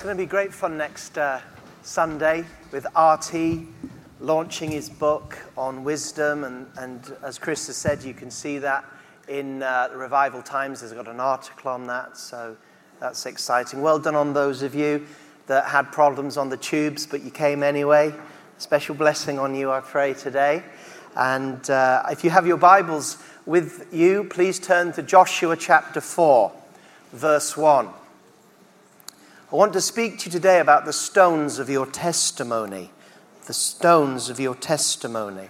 it's going to be great fun next uh, Sunday with RT launching his book on wisdom. And, and as Chris has said, you can see that in uh, the Revival Times. There's got an article on that, so that's exciting. Well done on those of you that had problems on the tubes, but you came anyway. Special blessing on you, I pray, today. And uh, if you have your Bibles with you, please turn to Joshua chapter 4, verse 1. I want to speak to you today about the stones of your testimony. The stones of your testimony.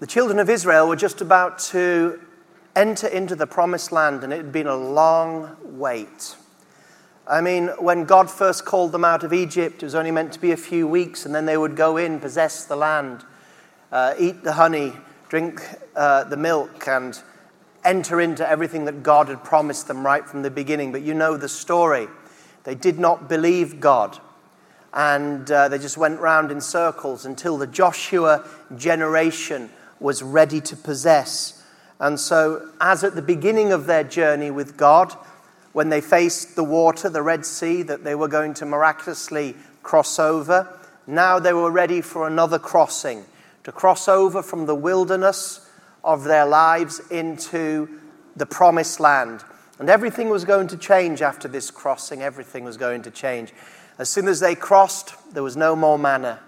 The children of Israel were just about to enter into the promised land, and it had been a long wait. I mean, when God first called them out of Egypt, it was only meant to be a few weeks, and then they would go in, possess the land, uh, eat the honey, drink uh, the milk and enter into everything that God had promised them right from the beginning. But you know the story. They did not believe God. And uh, they just went round in circles until the Joshua generation was ready to possess. And so, as at the beginning of their journey with God, when they faced the water, the Red Sea, that they were going to miraculously cross over, now they were ready for another crossing to cross over from the wilderness of their lives into the promised land. And everything was going to change after this crossing. Everything was going to change. As soon as they crossed, there was no more manna.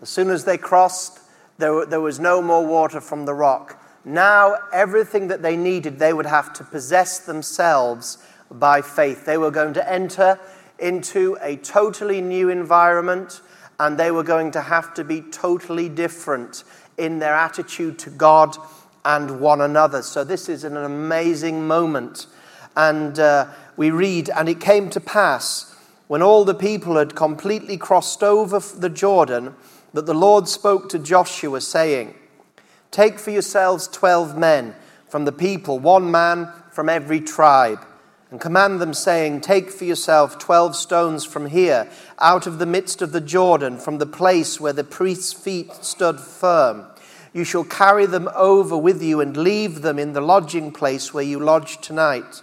As soon as they crossed, there, there was no more water from the rock. Now, everything that they needed, they would have to possess themselves by faith. They were going to enter into a totally new environment and they were going to have to be totally different in their attitude to God and one another. So, this is an amazing moment. And uh, we read, And it came to pass, when all the people had completely crossed over the Jordan, that the Lord spoke to Joshua, saying, Take for yourselves twelve men from the people, one man from every tribe and command them, saying, Take for yourself twelve stones from here, out of the midst of the Jordan, from the place where the priest's feet stood firm. You shall carry them over with you and leave them in the lodging place where you lodge tonight.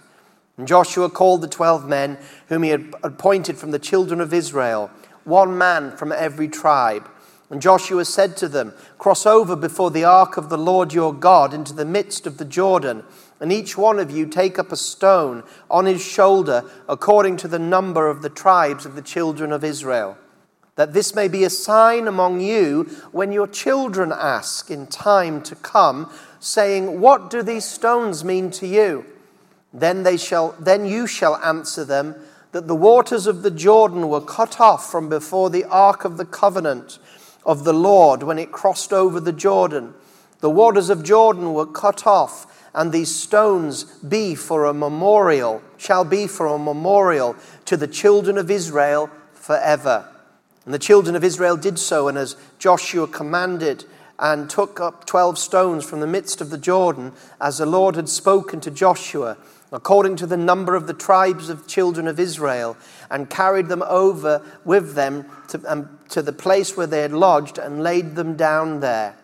And Joshua called the twelve men whom he had appointed from the children of Israel, one man from every tribe. And Joshua said to them, Cross over before the ark of the Lord your God into the midst of the Jordan and each one of you take up a stone on his shoulder according to the number of the tribes of the children of Israel, that this may be a sign among you when your children ask in time to come, saying, What do these stones mean to you? Then, they shall, then you shall answer them that the waters of the Jordan were cut off from before the ark of the covenant of the Lord when it crossed over the Jordan. The waters of Jordan were cut off and these stones be for a memorial, shall be for a memorial to the children of Israel forever. And the children of Israel did so, and as Joshua commanded, and took up 12 stones from the midst of the Jordan, as the Lord had spoken to Joshua, according to the number of the tribes of children of Israel, and carried them over with them to, um, to the place where they had lodged, and laid them down there.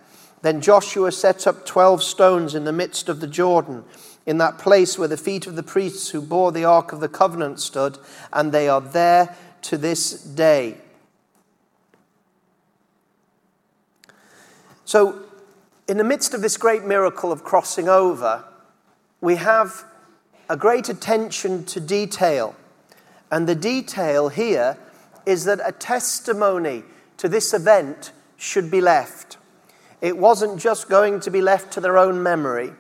Then Joshua set up 12 stones in the midst of the Jordan, in that place where the feet of the priests who bore the Ark of the Covenant stood, and they are there to this day. So, in the midst of this great miracle of crossing over, we have a great attention to detail. And the detail here is that a testimony to this event should be left. It wasn't just going to be left to their own memory,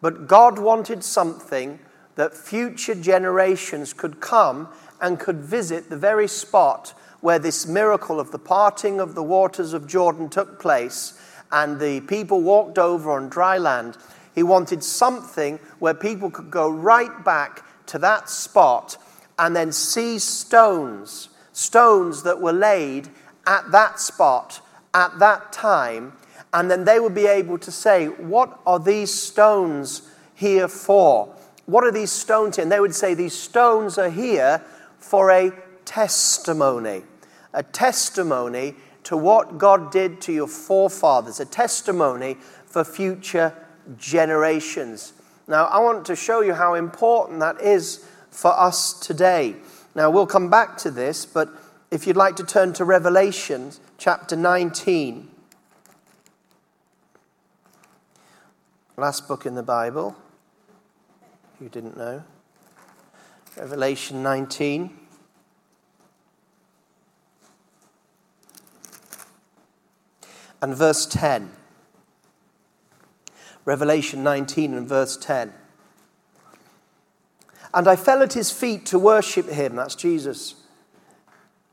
but God wanted something that future generations could come and could visit the very spot where this miracle of the parting of the waters of Jordan took place and the people walked over on dry land. He wanted something where people could go right back to that spot and then see stones, stones that were laid at that spot at that time and then they would be able to say, What are these stones here for? What are these stones here? And they would say, These stones are here for a testimony. A testimony to what God did to your forefathers, a testimony for future generations. Now, I want to show you how important that is for us today. Now, we'll come back to this, but if you'd like to turn to Revelation chapter 19, last book in the Bible, you didn't know. Revelation 19. And verse 10. Revelation 19 and verse 10. And I fell at his feet to worship him. That's Jesus.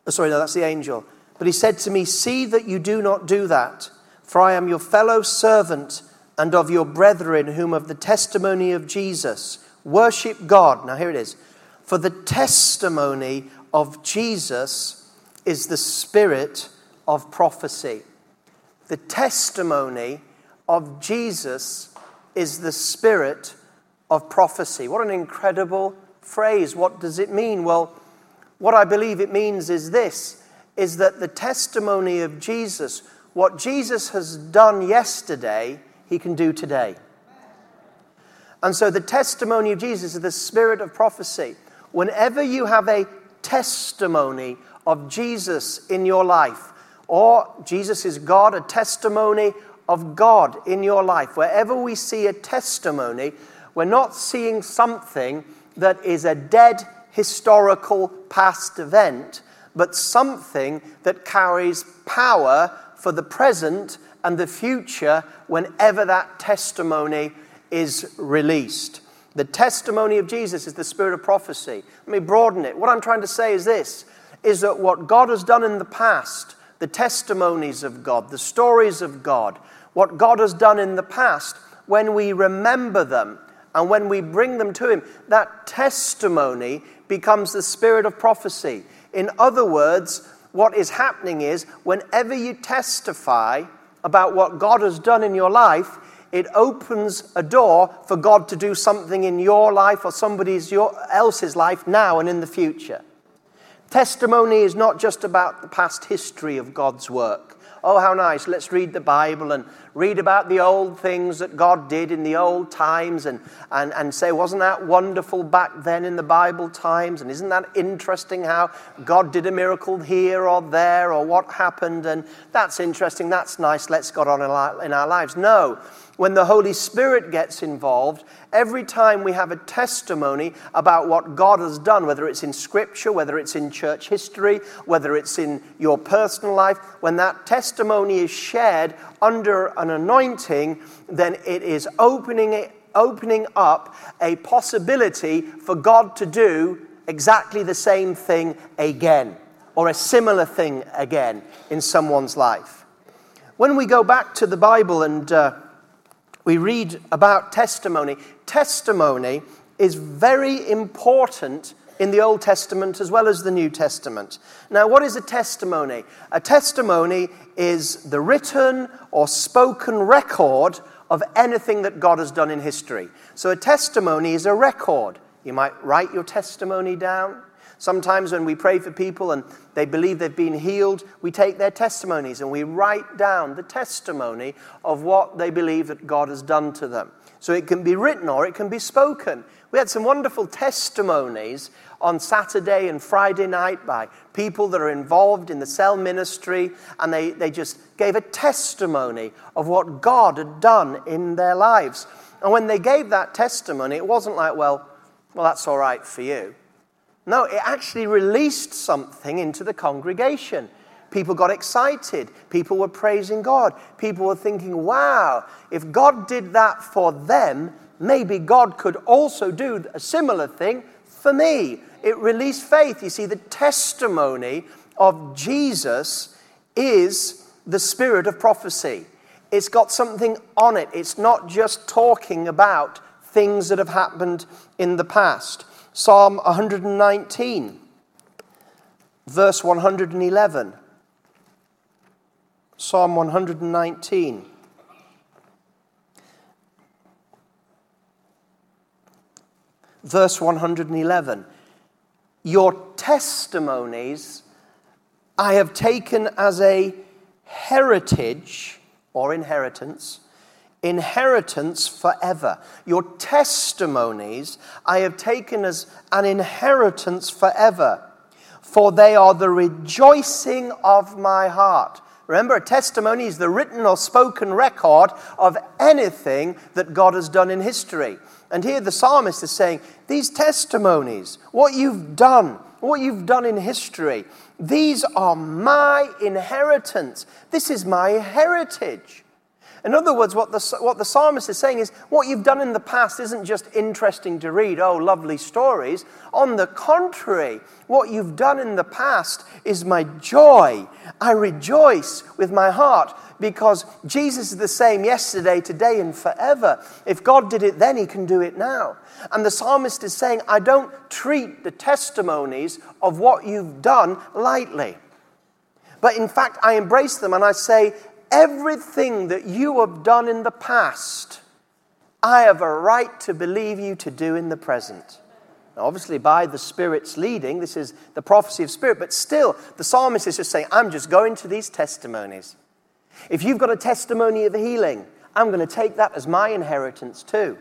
Oh, sorry, no, that's the angel. But he said to me, See that you do not do that, for I am your fellow servant and of your brethren, whom of the testimony of Jesus worship God. Now, here it is. For the testimony of Jesus is the spirit of prophecy. The testimony of Jesus is the spirit of prophecy. What an incredible phrase. What does it mean? Well, what I believe it means is this is that the testimony of Jesus, what Jesus has done yesterday, he can do today. And so the testimony of Jesus is the spirit of prophecy. Whenever you have a testimony of Jesus in your life, or Jesus is God, a testimony of God in your life. Wherever we see a testimony, we're not seeing something that is a dead historical past event, but something that carries power for the present and the future whenever that testimony is released. The testimony of Jesus is the spirit of prophecy. Let me broaden it. What I'm trying to say is this is that what God has done in the past, the testimonies of God, the stories of God, what God has done in the past, when we remember them and when we bring them to Him, that testimony becomes the spirit of prophecy. In other words, what is happening is whenever you testify about what God has done in your life, it opens a door for God to do something in your life or somebody else's life now and in the future. Testimony is not just about the past history of God's work. Oh, how nice. Let's read the Bible and read about the old things that God did in the old times and, and, and say, wasn't that wonderful back then in the Bible times? And isn't that interesting how God did a miracle here or there or what happened? And that's interesting. That's nice. Let's go on in our lives. No when the Holy Spirit gets involved, every time we have a testimony about what God has done, whether it's in Scripture, whether it's in church history, whether it's in your personal life, when that testimony is shared under an anointing, then it is opening, it, opening up a possibility for God to do exactly the same thing again or a similar thing again in someone's life. When we go back to the Bible and uh, we read about testimony. Testimony is very important in the Old Testament as well as the New Testament. Now, what is a testimony? A testimony is the written or spoken record of anything that God has done in history. So, a testimony is a record. You might write your testimony down. Sometimes when we pray for people and they believe they've been healed, we take their testimonies and we write down the testimony of what they believe that God has done to them. So it can be written or it can be spoken. We had some wonderful testimonies on Saturday and Friday night by people that are involved in the cell ministry, and they, they just gave a testimony of what God had done in their lives. And when they gave that testimony, it wasn't like, well, well, that's all right for you. No, it actually released something into the congregation. People got excited. People were praising God. People were thinking, wow, if God did that for them, maybe God could also do a similar thing for me. It released faith. You see, the testimony of Jesus is the spirit of prophecy. It's got something on it. It's not just talking about things that have happened in the past. Psalm 119, verse 111. Psalm 119. Verse 111. Your testimonies I have taken as a heritage or inheritance inheritance forever. Your testimonies I have taken as an inheritance forever, for they are the rejoicing of my heart. Remember, a testimony is the written or spoken record of anything that God has done in history. And here the psalmist is saying, These testimonies, what you've done, what you've done in history, these are my inheritance. This is my heritage. In other words, what the, what the psalmist is saying is what you've done in the past isn't just interesting to read, oh, lovely stories. On the contrary, what you've done in the past is my joy. I rejoice with my heart because Jesus is the same yesterday, today, and forever. If God did it then, He can do it now. And the psalmist is saying, I don't treat the testimonies of what you've done lightly. But in fact, I embrace them and I say, everything that you have done in the past, I have a right to believe you to do in the present. Now, obviously, by the Spirit's leading, this is the prophecy of Spirit, but still, the psalmist is just saying, I'm just going to these testimonies. If you've got a testimony of healing, I'm going to take that as my inheritance too.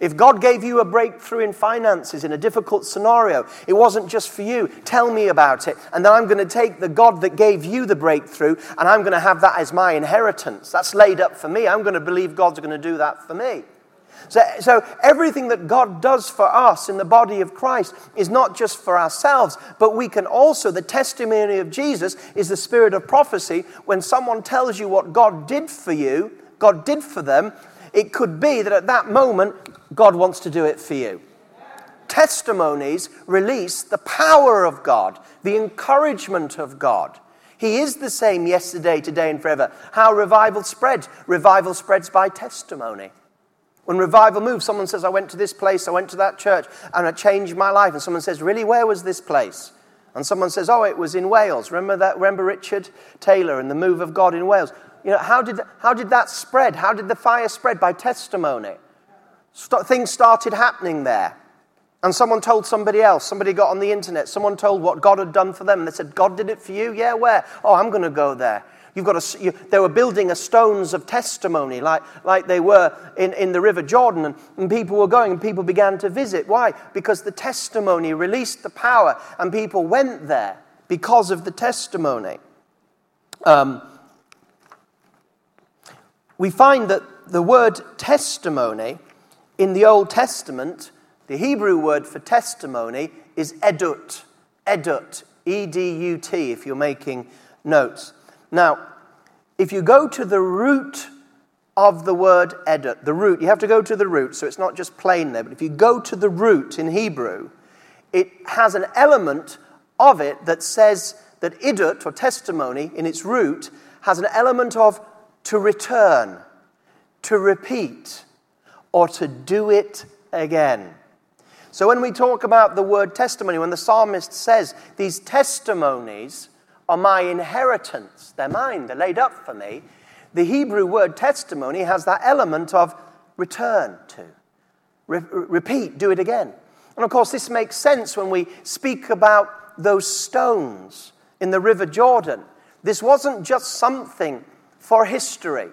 If God gave you a breakthrough in finances in a difficult scenario, it wasn't just for you. Tell me about it. And then I'm going to take the God that gave you the breakthrough and I'm going to have that as my inheritance. That's laid up for me. I'm going to believe God's going to do that for me. So, so everything that God does for us in the body of Christ is not just for ourselves, but we can also, the testimony of Jesus is the spirit of prophecy. When someone tells you what God did for you, God did for them, it could be that at that moment, God wants to do it for you. Testimonies release the power of God, the encouragement of God. He is the same yesterday, today, and forever. How revival spreads? Revival spreads by testimony. When revival moves, someone says, I went to this place, I went to that church, and it changed my life. And someone says, Really, where was this place? And someone says, Oh, it was in Wales. Remember that? Remember Richard Taylor and the move of God in Wales? You know, how did, how did that spread? How did the fire spread? By testimony. St- things started happening there. And someone told somebody else. Somebody got on the internet. Someone told what God had done for them. And they said, God did it for you? Yeah, where? Oh, I'm going to go there. You've got a, you, they were building a stones of testimony like, like they were in, in the River Jordan, and, and people were going and people began to visit. Why? Because the testimony released the power, and people went there because of the testimony. Um, we find that the word testimony in the Old Testament, the Hebrew word for testimony is edut. Edut. E D U T, if you're making notes. Now, if you go to the root of the word edut, the root, you have to go to the root, so it's not just plain there, but if you go to the root in Hebrew, it has an element of it that says that idut, or testimony, in its root, has an element of to return, to repeat, or to do it again. So when we talk about the word testimony, when the psalmist says, These testimonies are my inheritance, they're mine, they're laid up for me, the Hebrew word testimony has that element of return to, Re- repeat, do it again. And of course, this makes sense when we speak about those stones in the River Jordan. This wasn't just something for history.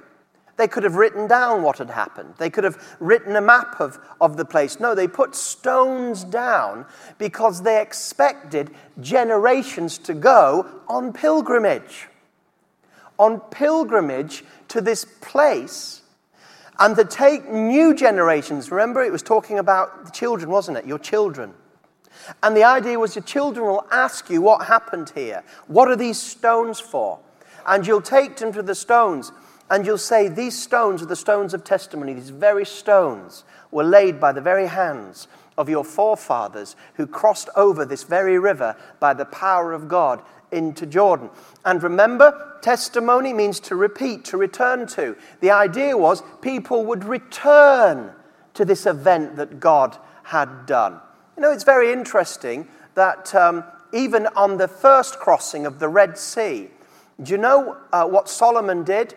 They could have written down what had happened. They could have written a map of, of the place. No, they put stones down because they expected generations to go on pilgrimage. On pilgrimage to this place and to take new generations. Remember, it was talking about the children, wasn't it? Your children. And the idea was your children will ask you what happened here. What are these stones for? And you'll take them to the stones, and you'll say, These stones are the stones of testimony. These very stones were laid by the very hands of your forefathers who crossed over this very river by the power of God into Jordan. And remember, testimony means to repeat, to return to. The idea was people would return to this event that God had done. You know, it's very interesting that um, even on the first crossing of the Red Sea, do you know uh, what Solomon did?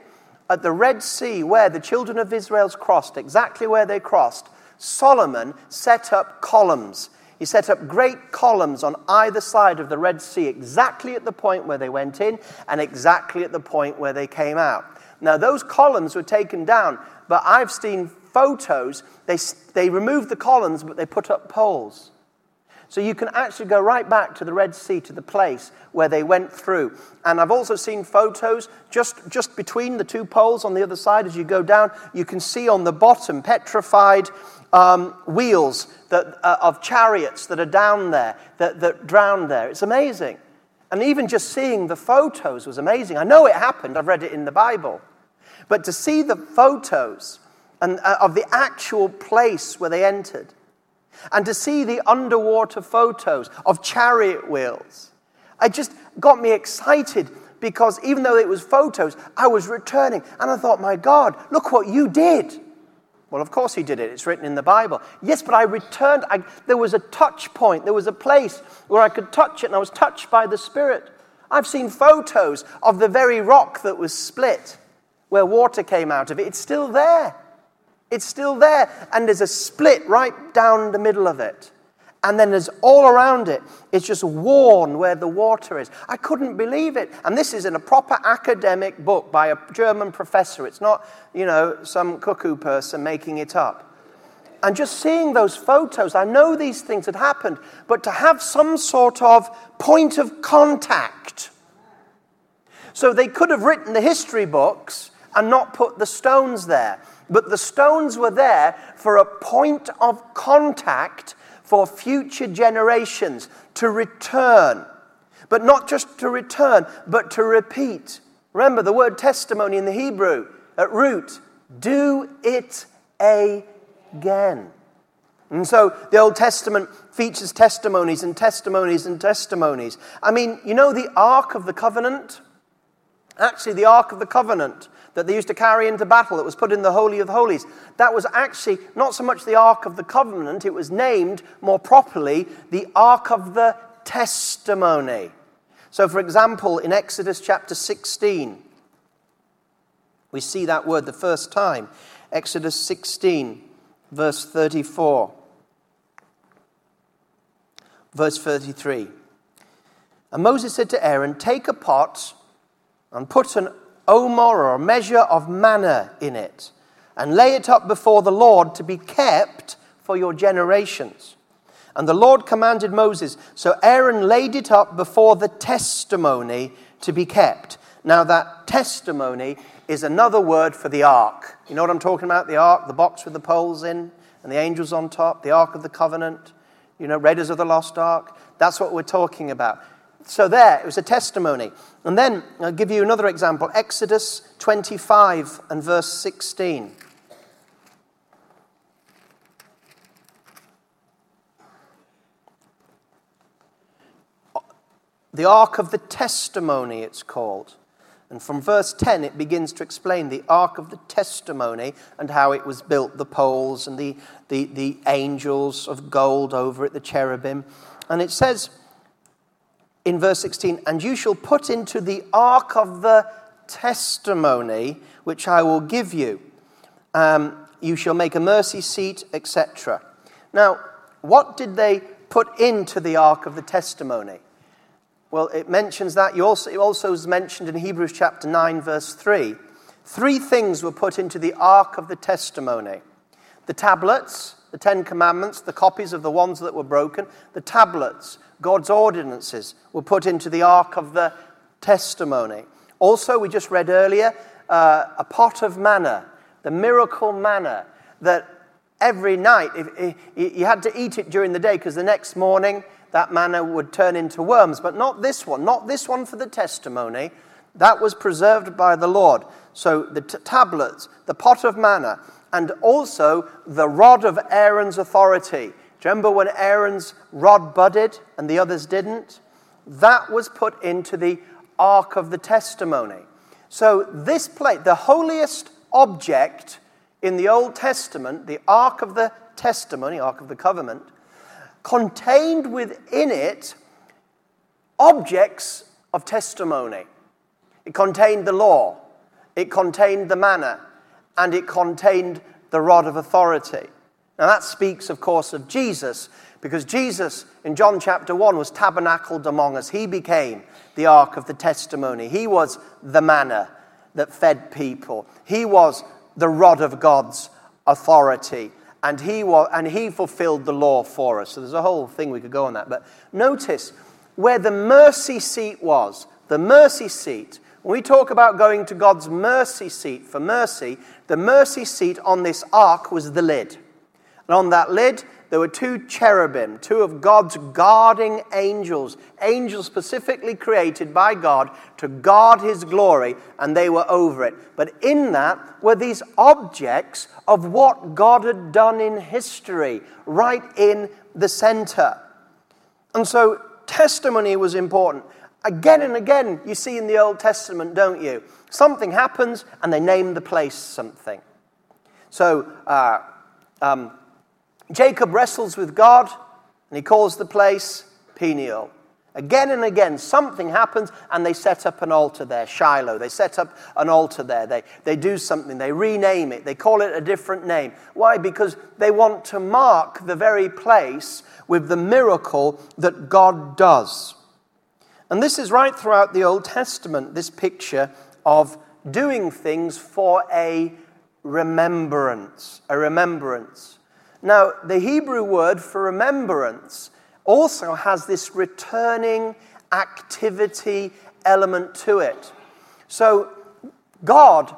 At the Red Sea, where the children of Israel's crossed, exactly where they crossed, Solomon set up columns. He set up great columns on either side of the Red Sea, exactly at the point where they went in and exactly at the point where they came out. Now, those columns were taken down but I've seen photos. They, they removed the columns, but they put up poles. So you can actually go right back to the Red Sea, to the place where they went through. And I've also seen photos just, just between the two poles on the other side as you go down. You can see on the bottom petrified um, wheels that, uh, of chariots that are down there, that, that drowned there. It's amazing. And even just seeing the photos was amazing. I know it happened, I've read it in the Bible. But to see the photos and, uh, of the actual place where they entered, and to see the underwater photos of chariot wheels. It just got me excited because even though it was photos, I was returning and I thought, my God, look what you did. Well, of course he did it. It's written in the Bible. Yes, but I returned. I, there was a touch point. There was a place where I could touch it, and I was touched by the Spirit. I've seen photos of the very rock that was split where water came out of it. It's still there. It's still there, and there's a split right down the middle of it. And then there's all around it, it's just worn where the water is. I couldn't believe it. And this is in a proper academic book by a German professor. It's not, you know, some cuckoo person making it up. And just seeing those photos, I know these things had happened, but to have some sort of point of contact. So they could have written the history books and not put the stones there. But the stones were there for a point of contact for future generations to return. But not just to return, but to repeat. Remember the word testimony in the Hebrew at root do it again. And so the Old Testament features testimonies and testimonies and testimonies. I mean, you know the Ark of the Covenant? Actually, the Ark of the Covenant that they used to carry into battle that was put in the Holy of Holies. That was actually not so much the Ark of the Covenant, it was named more properly the Ark of the Testimony. So, for example, in Exodus chapter 16, we see that word the first time. Exodus 16, verse 34. Verse 33. And Moses said to Aaron, Take a pot and put an omer or a measure of manna in it, and lay it up before the Lord to be kept for your generations. And the Lord commanded Moses, so Aaron laid it up before the testimony to be kept. Now, that testimony is another word for the ark. You know what I'm talking about? The ark, the box with the poles in, and the angels on top, the ark of the covenant, you know, Raiders of the Lost Ark. That's what we're talking about. So, there, it was a testimony. And then I'll give you another example Exodus 25 and verse 16. The Ark of the Testimony, it's called. And from verse 10, it begins to explain the Ark of the Testimony and how it was built, the poles and the, the, the angels of gold over it, the cherubim. And it says, in verse 16, and you shall put into the ark of the testimony which I will give you. Um, you shall make a mercy seat, etc. Now, what did they put into the ark of the testimony? Well, it mentions that. You also, it also is mentioned in Hebrews chapter 9, verse 3. Three things were put into the ark of the testimony the tablets, the Ten Commandments, the copies of the ones that were broken, the tablets, God's ordinances were put into the ark of the testimony. Also, we just read earlier uh, a pot of manna, the miracle manna that every night, if, if, you had to eat it during the day because the next morning that manna would turn into worms. But not this one, not this one for the testimony. That was preserved by the Lord. So the t- tablets, the pot of manna, and also the rod of Aaron's authority do you remember when Aaron's rod budded and the others didn't? That was put into the Ark of the Testimony. So, this plate, the holiest object in the Old Testament, the Ark of the Testimony, Ark of the Covenant, contained within it objects of testimony. It contained the law, it contained the manna, and it contained the rod of authority. Now, that speaks, of course, of Jesus, because Jesus in John chapter 1 was tabernacled among us. He became the ark of the testimony, He was the manna that fed people, He was the rod of God's authority. And he, was, and he fulfilled the law for us. So there's a whole thing we could go on that. But notice where the mercy seat was, the mercy seat, when we talk about going to God's mercy seat for mercy, the mercy seat on this ark was the lid. And on that lid, there were two cherubim, two of God's guarding angels, angels specifically created by God to guard his glory, and they were over it. But in that were these objects of what God had done in history, right in the center. And so testimony was important. Again and again, you see in the Old Testament, don't you? Something happens and they name the place something. So, uh, um, Jacob wrestles with God and he calls the place Peniel. Again and again, something happens and they set up an altar there, Shiloh. They set up an altar there. They, they do something, they rename it, they call it a different name. Why? Because they want to mark the very place with the miracle that God does. And this is right throughout the Old Testament, this picture of doing things for a remembrance. A remembrance. Now, the Hebrew word for remembrance also has this returning activity element to it. So, God,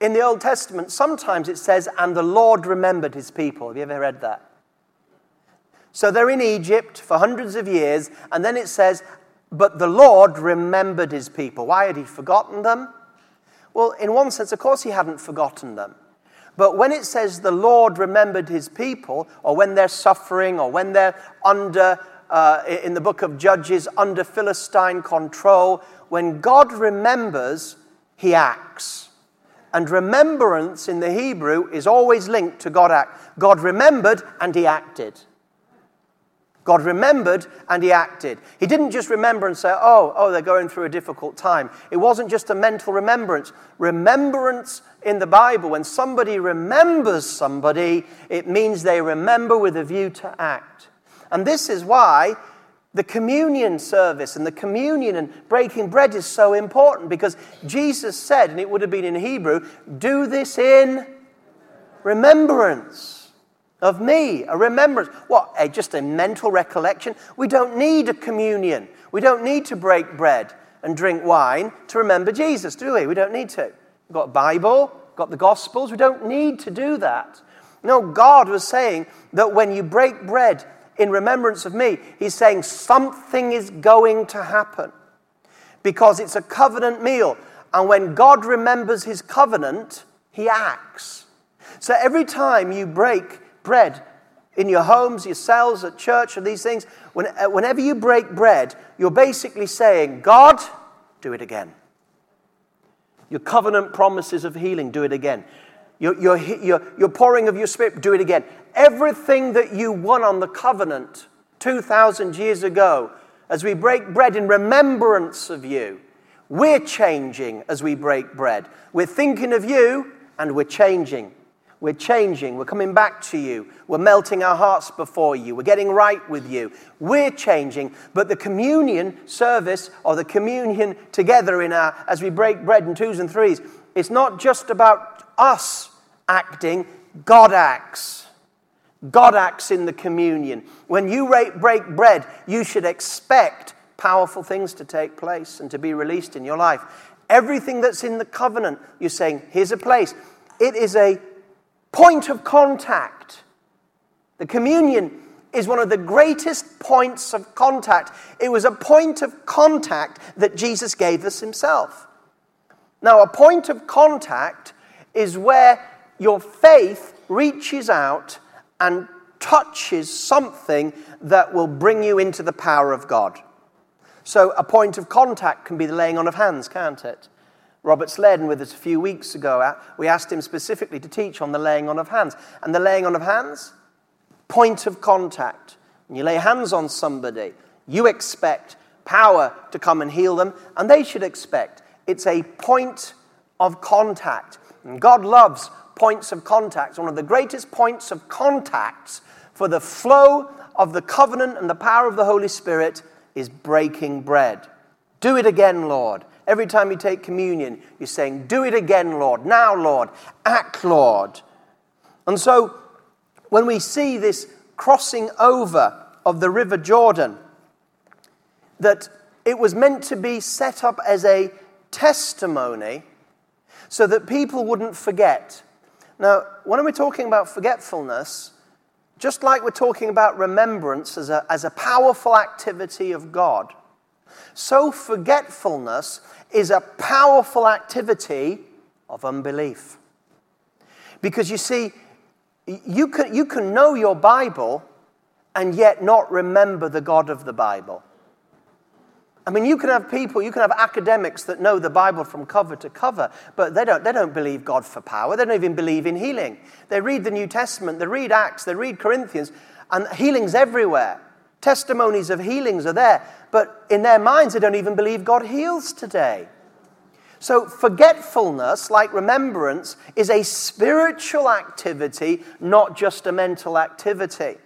in the Old Testament, sometimes it says, and the Lord remembered his people. Have you ever read that? So they're in Egypt for hundreds of years, and then it says, but the Lord remembered his people. Why had he forgotten them? Well, in one sense, of course, he hadn't forgotten them. But when it says the Lord remembered his people, or when they're suffering, or when they're under, uh, in the book of Judges, under Philistine control, when God remembers, he acts. And remembrance in the Hebrew is always linked to God act. God remembered and he acted. God remembered and he acted. He didn't just remember and say, oh, oh, they're going through a difficult time. It wasn't just a mental remembrance. Remembrance in the Bible, when somebody remembers somebody, it means they remember with a view to act. And this is why the communion service and the communion and breaking bread is so important because Jesus said, and it would have been in Hebrew, do this in remembrance of me, a remembrance. What? A, just a mental recollection? We don't need a communion. We don't need to break bread and drink wine to remember Jesus, do we? We don't need to. We've got a Bible, got the Gospels. We don't need to do that. No, God was saying that when you break bread in remembrance of me, He's saying something is going to happen because it's a covenant meal. And when God remembers His covenant, He acts. So every time you break bread in your homes, your cells, at church, and these things, when, uh, whenever you break bread, you're basically saying, God, do it again. Your covenant promises of healing, do it again. Your, your, your, your pouring of your spirit, do it again. Everything that you won on the covenant 2,000 years ago, as we break bread in remembrance of you, we're changing as we break bread. We're thinking of you and we're changing. We're changing. We're coming back to you. We're melting our hearts before you. We're getting right with you. We're changing. But the communion service or the communion together in our, as we break bread in twos and threes, it's not just about us acting, God acts. God acts in the communion. When you break bread, you should expect powerful things to take place and to be released in your life. Everything that's in the covenant, you're saying, here's a place. It is a point of contact. The communion is one of the greatest points of contact. It was a point of contact that Jesus gave us himself. Now, a point of contact is where your faith reaches out and touches something that will bring you into the power of God. So, a point of contact can be the laying on of hands, can't it? Robert Sladen with us a few weeks ago, we asked him specifically to teach on the laying on of hands. And the laying on of hands, point of contact. When you lay hands on somebody, you expect power to come and heal them, and they should expect. It's a point of contact. And God loves points of contact. One of the greatest points of contacts for the flow of the covenant and the power of the Holy Spirit is breaking bread. Do it again, Lord. Every time you take communion, you're saying, Do it again, Lord. Now, Lord. Act, Lord. And so, when we see this crossing over of the River Jordan, that it was meant to be set up as a testimony so that people wouldn't forget. Now, when we're talking about forgetfulness, just like we're talking about remembrance as a, as a powerful activity of God, so forgetfulness is a powerful activity of unbelief. Because you see, you can, you can know your Bible and yet not remember the God of the Bible. I mean, you can have people, you can have academics that know the Bible from cover to cover, but they don't, they don't believe God for power. They don't even believe in healing. They read the New Testament, they read Acts, they read Corinthians, and healing's everywhere. Testimonies of healings are there, but in their minds, they don't even believe God heals today. So, forgetfulness, like remembrance, is a spiritual activity, not just a mental activity.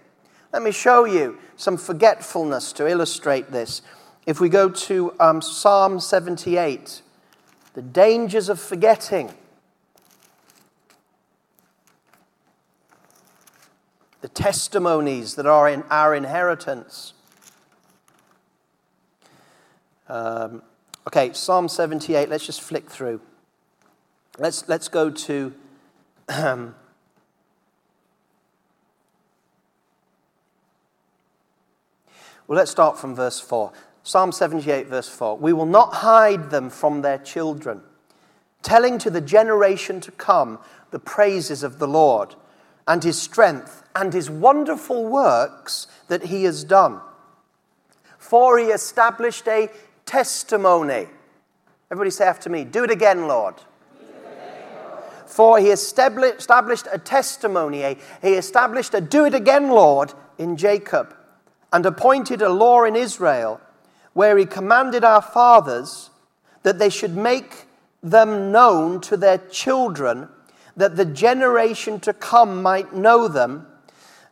Let me show you some forgetfulness to illustrate this. If we go to um, Psalm 78, the dangers of forgetting. The testimonies that are in our inheritance. Um, okay, Psalm 78, let's just flick through. Let's, let's go to um, Well, let's start from verse 4. Psalm 78, verse 4 We will not hide them from their children, telling to the generation to come the praises of the Lord and his strength and his wonderful works that he has done. For he established a testimony. Everybody say after me, do it again, Lord. For he established a testimony, he established a do it again, Lord, in Jacob, and appointed a law in Israel where he commanded our fathers that they should make them known to their children, that the generation to come might know them,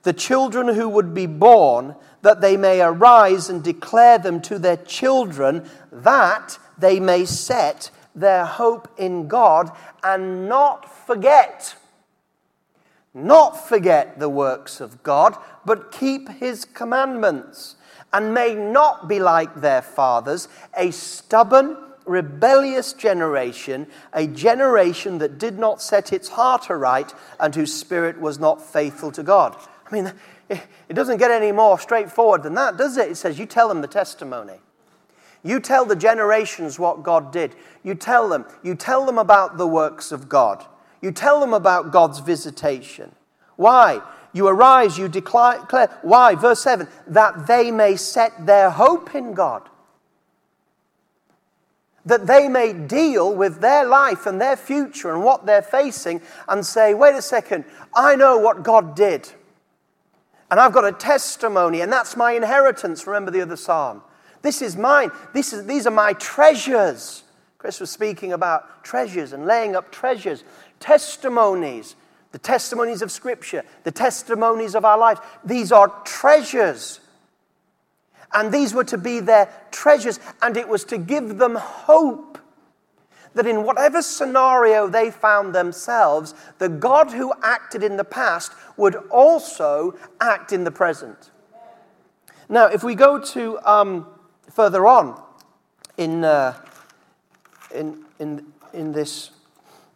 the children who would be born, that they may arise and declare them to their children, that they may set their hope in God and not forget. Not forget the works of God, but keep his commandments and may not be like their fathers, a stubborn, rebellious generation, a generation that did not set its heart aright and whose spirit was not faithful to God. I mean, it doesn't get any more straightforward than that, does it? It says, You tell them the testimony. You tell the generations what God did. You tell them. You tell them about the works of God. You tell them about God's visitation. Why? You arise, you declare. Why? Verse 7 that they may set their hope in God. That they may deal with their life and their future and what they're facing and say, wait a second, I know what God did. And I've got a testimony, and that's my inheritance. Remember the other psalm. This is mine. This is, these are my treasures. Chris was speaking about treasures and laying up treasures, testimonies the testimonies of Scripture, the testimonies of our lives. These are treasures. And these were to be their treasures, and it was to give them hope that in whatever scenario they found themselves, the God who acted in the past would also act in the present. Now, if we go to um, further on in, uh, in, in, in this,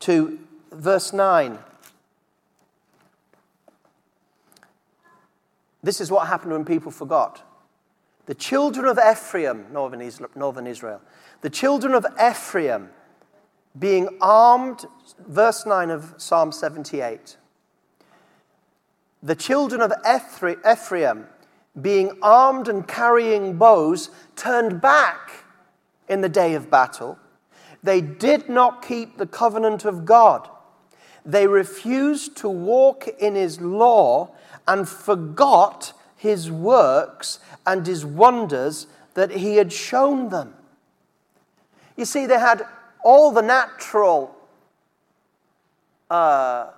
to verse 9. This is what happened when people forgot. The children of Ephraim, northern Israel, the children of Ephraim being armed, verse 9 of Psalm 78. The children of Ephraim, being armed and carrying bows, turned back in the day of battle. They did not keep the covenant of God. They refused to walk in his law and forgot his works and his wonders that he had shown them. You see, they had all the natural uh,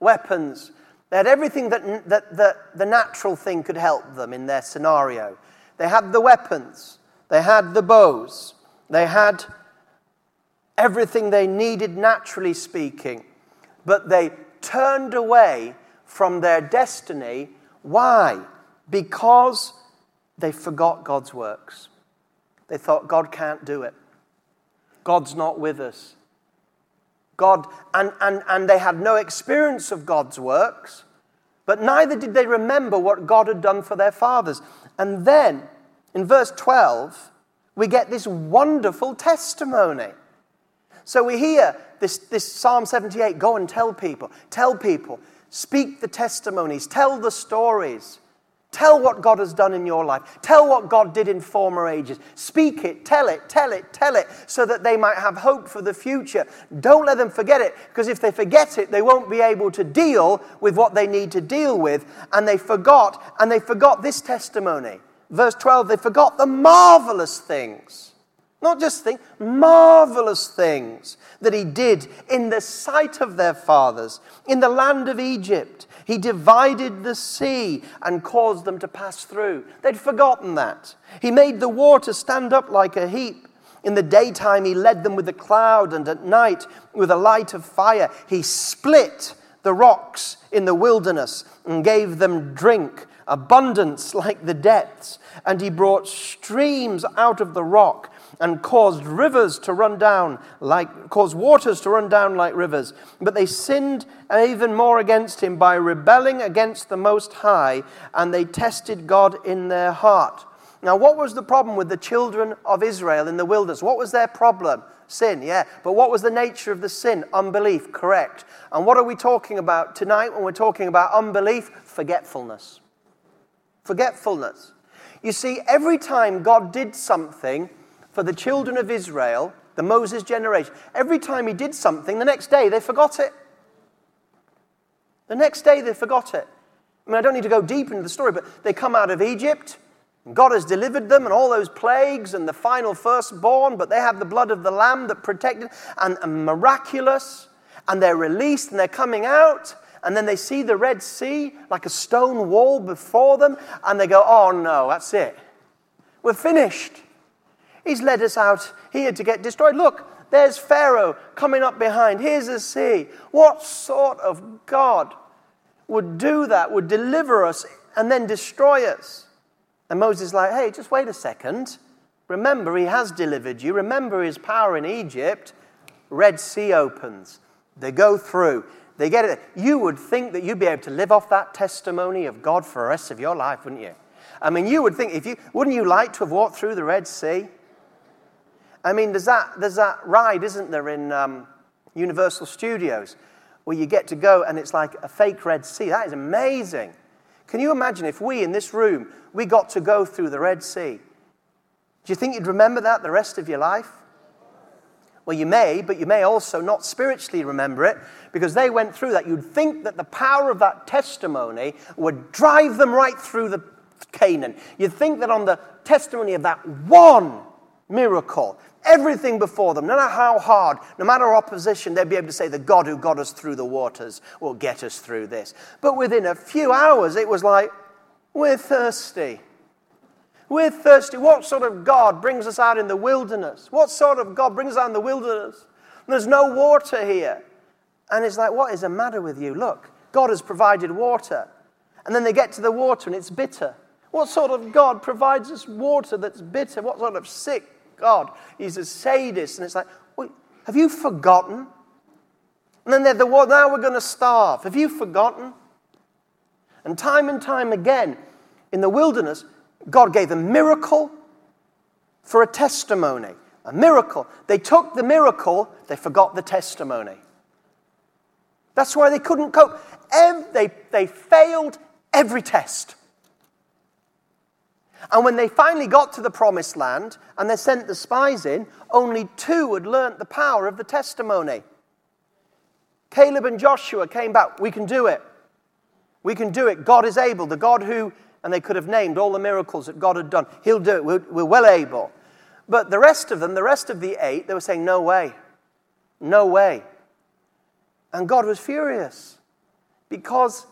weapons. They had everything that, that, that the natural thing could help them in their scenario. They had the weapons, they had the bows, they had everything they needed, naturally speaking, but they turned away from their destiny. Why? Because they forgot God's works. They thought God can't do it. God's not with us. God, and, and, and they had no experience of God's works, but neither did they remember what God had done for their fathers. And then, in verse 12, we get this wonderful testimony. So we hear this, this Psalm 78 go and tell people, tell people, speak the testimonies, tell the stories. Tell what God has done in your life. Tell what God did in former ages. Speak it, tell it, tell it, tell it, so that they might have hope for the future. Don't let them forget it, because if they forget it, they won't be able to deal with what they need to deal with. And they forgot, and they forgot this testimony. Verse 12, they forgot the marvelous things. Not just things, marvelous things that he did in the sight of their fathers, in the land of Egypt he divided the sea and caused them to pass through. They'd forgotten that. He made the water stand up like a heap. In the daytime, he led them with a cloud, and at night, with a light of fire. He split the rocks in the wilderness and gave them drink, abundance like the depths. And he brought streams out of the rock and caused rivers to run down like caused waters to run down like rivers. But they sinned even more against him by rebelling against the most high and they tested god in their heart. Now what was the problem with the children of israel in the wilderness? What was their problem? Sin yeah. But what was the nature of the sin? Unbelief correct. And what are we talking about tonight when we're talking about unbelief? Forgetfulness. Forgetfulness. You see every time god did something for the children of Israel, the Moses generation, every time he did something, the next day they forgot it. The next day they forgot it. I mean, I don't need to go deep into the story, but they come out of Egypt. And God has delivered them and all those plagues and the final firstborn, but they have the blood of the Lamb that protected and, and miraculous. And they're released and they're coming out. And then they see the Red Sea like a stone wall before them. And they go, oh no, that's it. We're finished. He's led us out here to get destroyed. Look, there's Pharaoh coming up behind. Here's the sea. What sort of God would do that, would deliver us and then destroy us? And Moses is like, hey, just wait a second. Remember, he has delivered you. Remember his power in Egypt. Red Sea opens. They go through. They get it. You would think that you'd be able to live off that testimony of God for the rest of your life, wouldn't you? I mean, you would think, if you, wouldn't you like to have walked through the Red Sea? I mean, there's that, there's that ride, isn't there, in um, Universal Studios, where you get to go and it's like a fake Red Sea. That is amazing. Can you imagine if we in this room, we got to go through the Red Sea? Do you think you'd remember that the rest of your life? Well, you may, but you may also not spiritually remember it because they went through that. You'd think that the power of that testimony would drive them right through the Canaan. You'd think that on the testimony of that one miracle, everything before them, no matter how hard, no matter opposition, they'd be able to say, The God who got us through the waters will get us through this. But within a few hours, it was like, We're thirsty. We're thirsty. What sort of God brings us out in the wilderness? What sort of God brings us out in the wilderness? There's no water here. And it's like, What is the matter with you? Look, God has provided water. And then they get to the water and it's bitter. What sort of God provides us water that's bitter? What sort of sick God. He's a sadist. And it's like, have you forgotten? And then they're the well, now we're going to starve. Have you forgotten? And time and time again in the wilderness, God gave a miracle for a testimony. A miracle. They took the miracle, they forgot the testimony. That's why they couldn't cope. they, they failed every test. And when they finally got to the promised land and they sent the spies in, only two had learnt the power of the testimony. Caleb and Joshua came back. We can do it. We can do it. God is able. The God who, and they could have named all the miracles that God had done. He'll do it. We're, we're well able. But the rest of them, the rest of the eight, they were saying, No way. No way. And God was furious because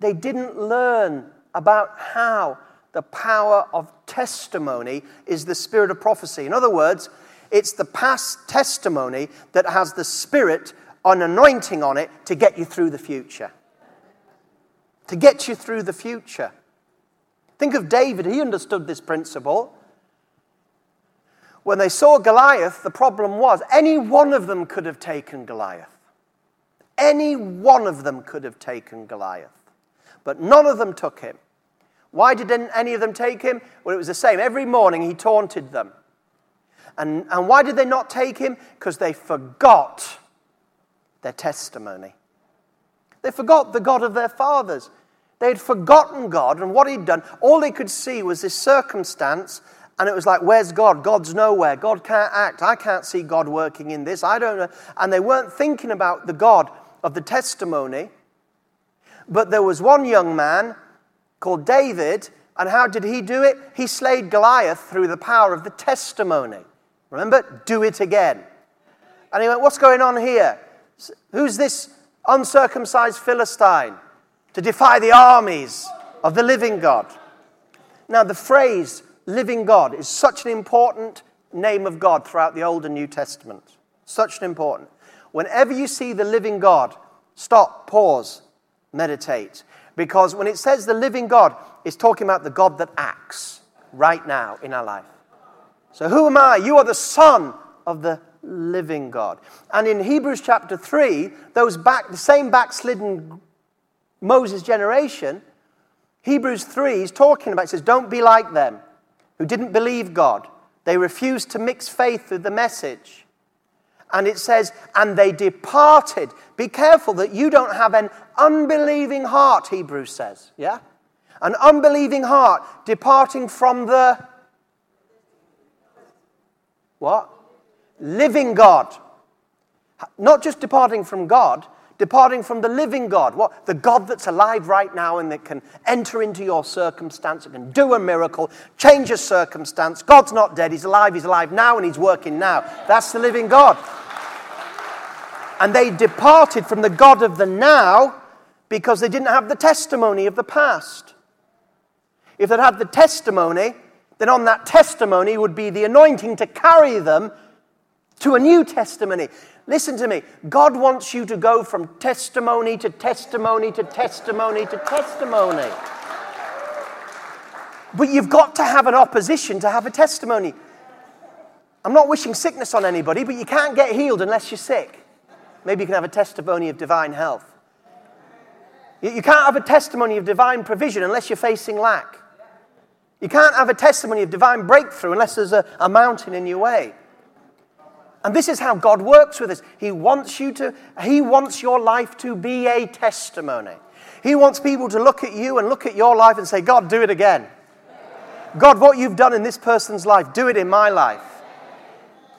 they didn't learn about how the power of testimony is the spirit of prophecy. In other words, It's the past testimony that has the Spirit an anointing on it to get you through the future. To get you through the future. Think of David, he understood this principle. When they saw Goliath, the problem was any one of them could have taken Goliath. Any one of them could have taken Goliath. But none of them took him. Why didn't any of them take him? Well, it was the same. Every morning he taunted them. And, and why did they not take him? Because they forgot their testimony. They forgot the God of their fathers. They had forgotten God and what He'd done. All they could see was this circumstance, and it was like, Where's God? God's nowhere. God can't act. I can't see God working in this. I don't know. And they weren't thinking about the God of the testimony. But there was one young man called David, and how did he do it? He slayed Goliath through the power of the testimony. Remember? Do it again. And he went, What's going on here? Who's this uncircumcised Philistine to defy the armies of the living God? Now, the phrase living God is such an important name of God throughout the Old and New Testament. Such an important. Whenever you see the living God, stop, pause, meditate. Because when it says the living God, it's talking about the God that acts right now in our life. So, who am I? You are the Son of the living God. And in Hebrews chapter 3, those back, the same backslidden Moses generation, Hebrews 3 is talking about, it says, Don't be like them who didn't believe God. They refused to mix faith with the message. And it says, and they departed. Be careful that you don't have an unbelieving heart, Hebrews says. Yeah? An unbelieving heart departing from the what? living God. Not just departing from God, departing from the living God. What? The God that's alive right now and that can enter into your circumstance, it can do a miracle, change a circumstance. God's not dead, He's alive, He's alive now, and He's working now. That's the living God. And they departed from the God of the now because they didn't have the testimony of the past. If they'd had the testimony, then on that testimony would be the anointing to carry them to a new testimony. Listen to me. God wants you to go from testimony to testimony to testimony to testimony. But you've got to have an opposition to have a testimony. I'm not wishing sickness on anybody, but you can't get healed unless you're sick. Maybe you can have a testimony of divine health. You can't have a testimony of divine provision unless you're facing lack. You can't have a testimony of divine breakthrough unless there's a, a mountain in your way. And this is how God works with us. He wants you to, He wants your life to be a testimony. He wants people to look at you and look at your life and say, God, do it again. God, what you've done in this person's life, do it in my life.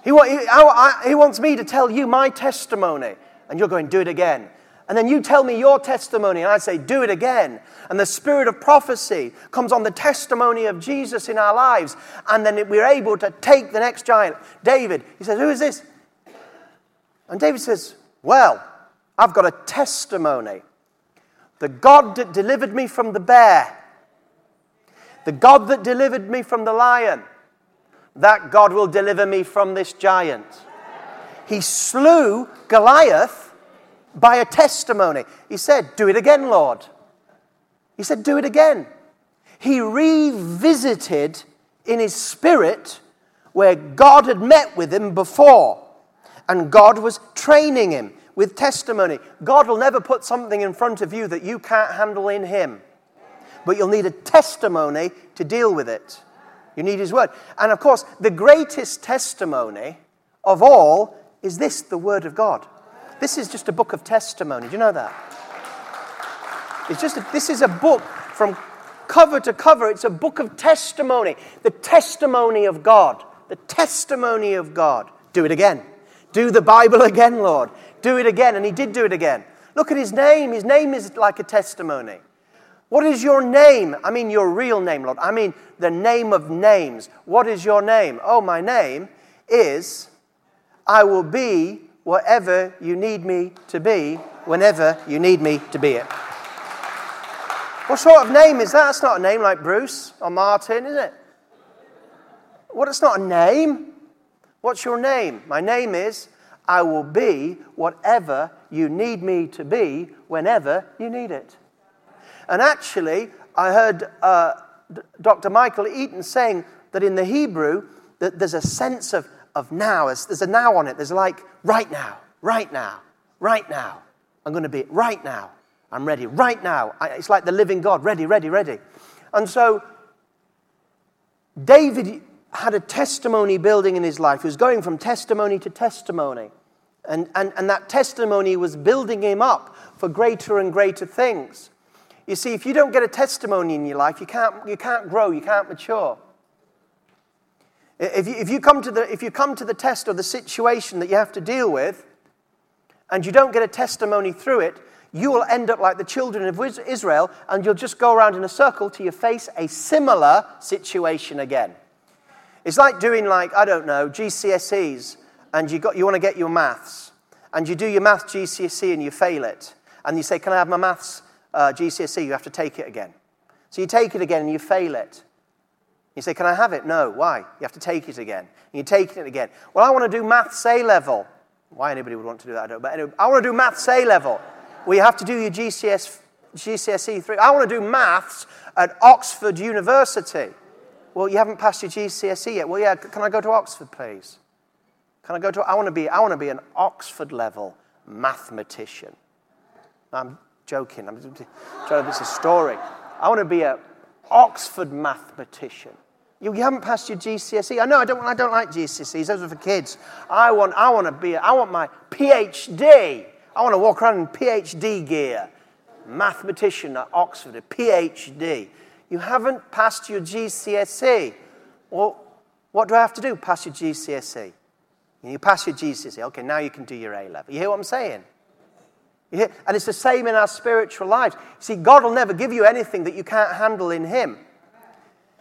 He, he, he wants me to tell you my testimony. And you're going, do it again. And then you tell me your testimony, and I say, do it again. And the spirit of prophecy comes on the testimony of Jesus in our lives. And then we're able to take the next giant. David, he says, Who is this? And David says, Well, I've got a testimony. The God that delivered me from the bear, the God that delivered me from the lion, that God will deliver me from this giant. He slew Goliath by a testimony. He said, Do it again, Lord. He said, Do it again. He revisited in his spirit where God had met with him before, and God was training him with testimony. God will never put something in front of you that you can't handle in him, but you'll need a testimony to deal with it. You need his word. And of course, the greatest testimony of all is this the word of God. This is just a book of testimony. Do you know that? It's just a, this is a book from cover to cover. It's a book of testimony. The testimony of God. The testimony of God. Do it again. Do the Bible again, Lord. Do it again. And he did do it again. Look at his name. His name is like a testimony. What is your name? I mean, your real name, Lord. I mean, the name of names. What is your name? Oh, my name is I will be whatever you need me to be whenever you need me to be it. What sort of name is that? That's not a name like Bruce or Martin, is it? What? It's not a name. What's your name? My name is, I will be whatever you need me to be whenever you need it. And actually, I heard uh, Dr. Michael Eaton saying that in the Hebrew, that there's a sense of, of now. There's a now on it. There's like right now, right now, right now. I'm going to be right now. I'm ready right now. It's like the living God, ready, ready, ready. And so David had a testimony building in his life. He was going from testimony to testimony. And, and, and that testimony was building him up for greater and greater things. You see, if you don't get a testimony in your life, you can't, you can't grow, you can't mature. If you, if, you come to the, if you come to the test or the situation that you have to deal with, and you don't get a testimony through it, you will end up like the children of Israel, and you'll just go around in a circle till you face a similar situation again. It's like doing, like, I don't know, GCSEs, and you, got, you want to get your maths, and you do your math GCSE and you fail it, and you say, Can I have my maths uh, GCSE? You have to take it again. So you take it again and you fail it. You say, Can I have it? No. Why? You have to take it again. And you take it again. Well, I want to do maths A level. Why anybody would want to do that, I don't But anyway, I want to do maths A level. Well, you have to do your GCS, GCSE 3. I want to do maths at Oxford University. Well, you haven't passed your GCSE yet. Well, yeah, can I go to Oxford, please? Can I go to, I want to be, I want to be an Oxford level mathematician. I'm joking. I'm trying to, is a story. I want to be an Oxford mathematician. You, you haven't passed your GCSE. I know I don't, I don't like GCSEs. Those are for kids. I want, I want to be, I want my PhD. I want to walk around in PhD gear. Mathematician at Oxford, a PhD. You haven't passed your GCSE. Well, what do I have to do? Pass your GCSE. You pass your GCSE. Okay, now you can do your A level. You hear what I'm saying? And it's the same in our spiritual lives. See, God will never give you anything that you can't handle in Him.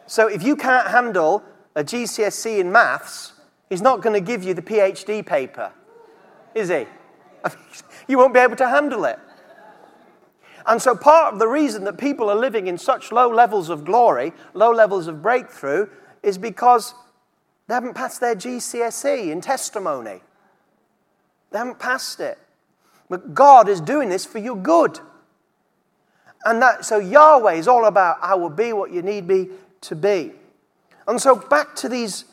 So if you can't handle a GCSE in maths, He's not going to give you the PhD paper, is He? you won't be able to handle it. And so, part of the reason that people are living in such low levels of glory, low levels of breakthrough, is because they haven't passed their GCSE in testimony. They haven't passed it. But God is doing this for your good. And that, so Yahweh is all about, I will be what you need me to be. And so back to these,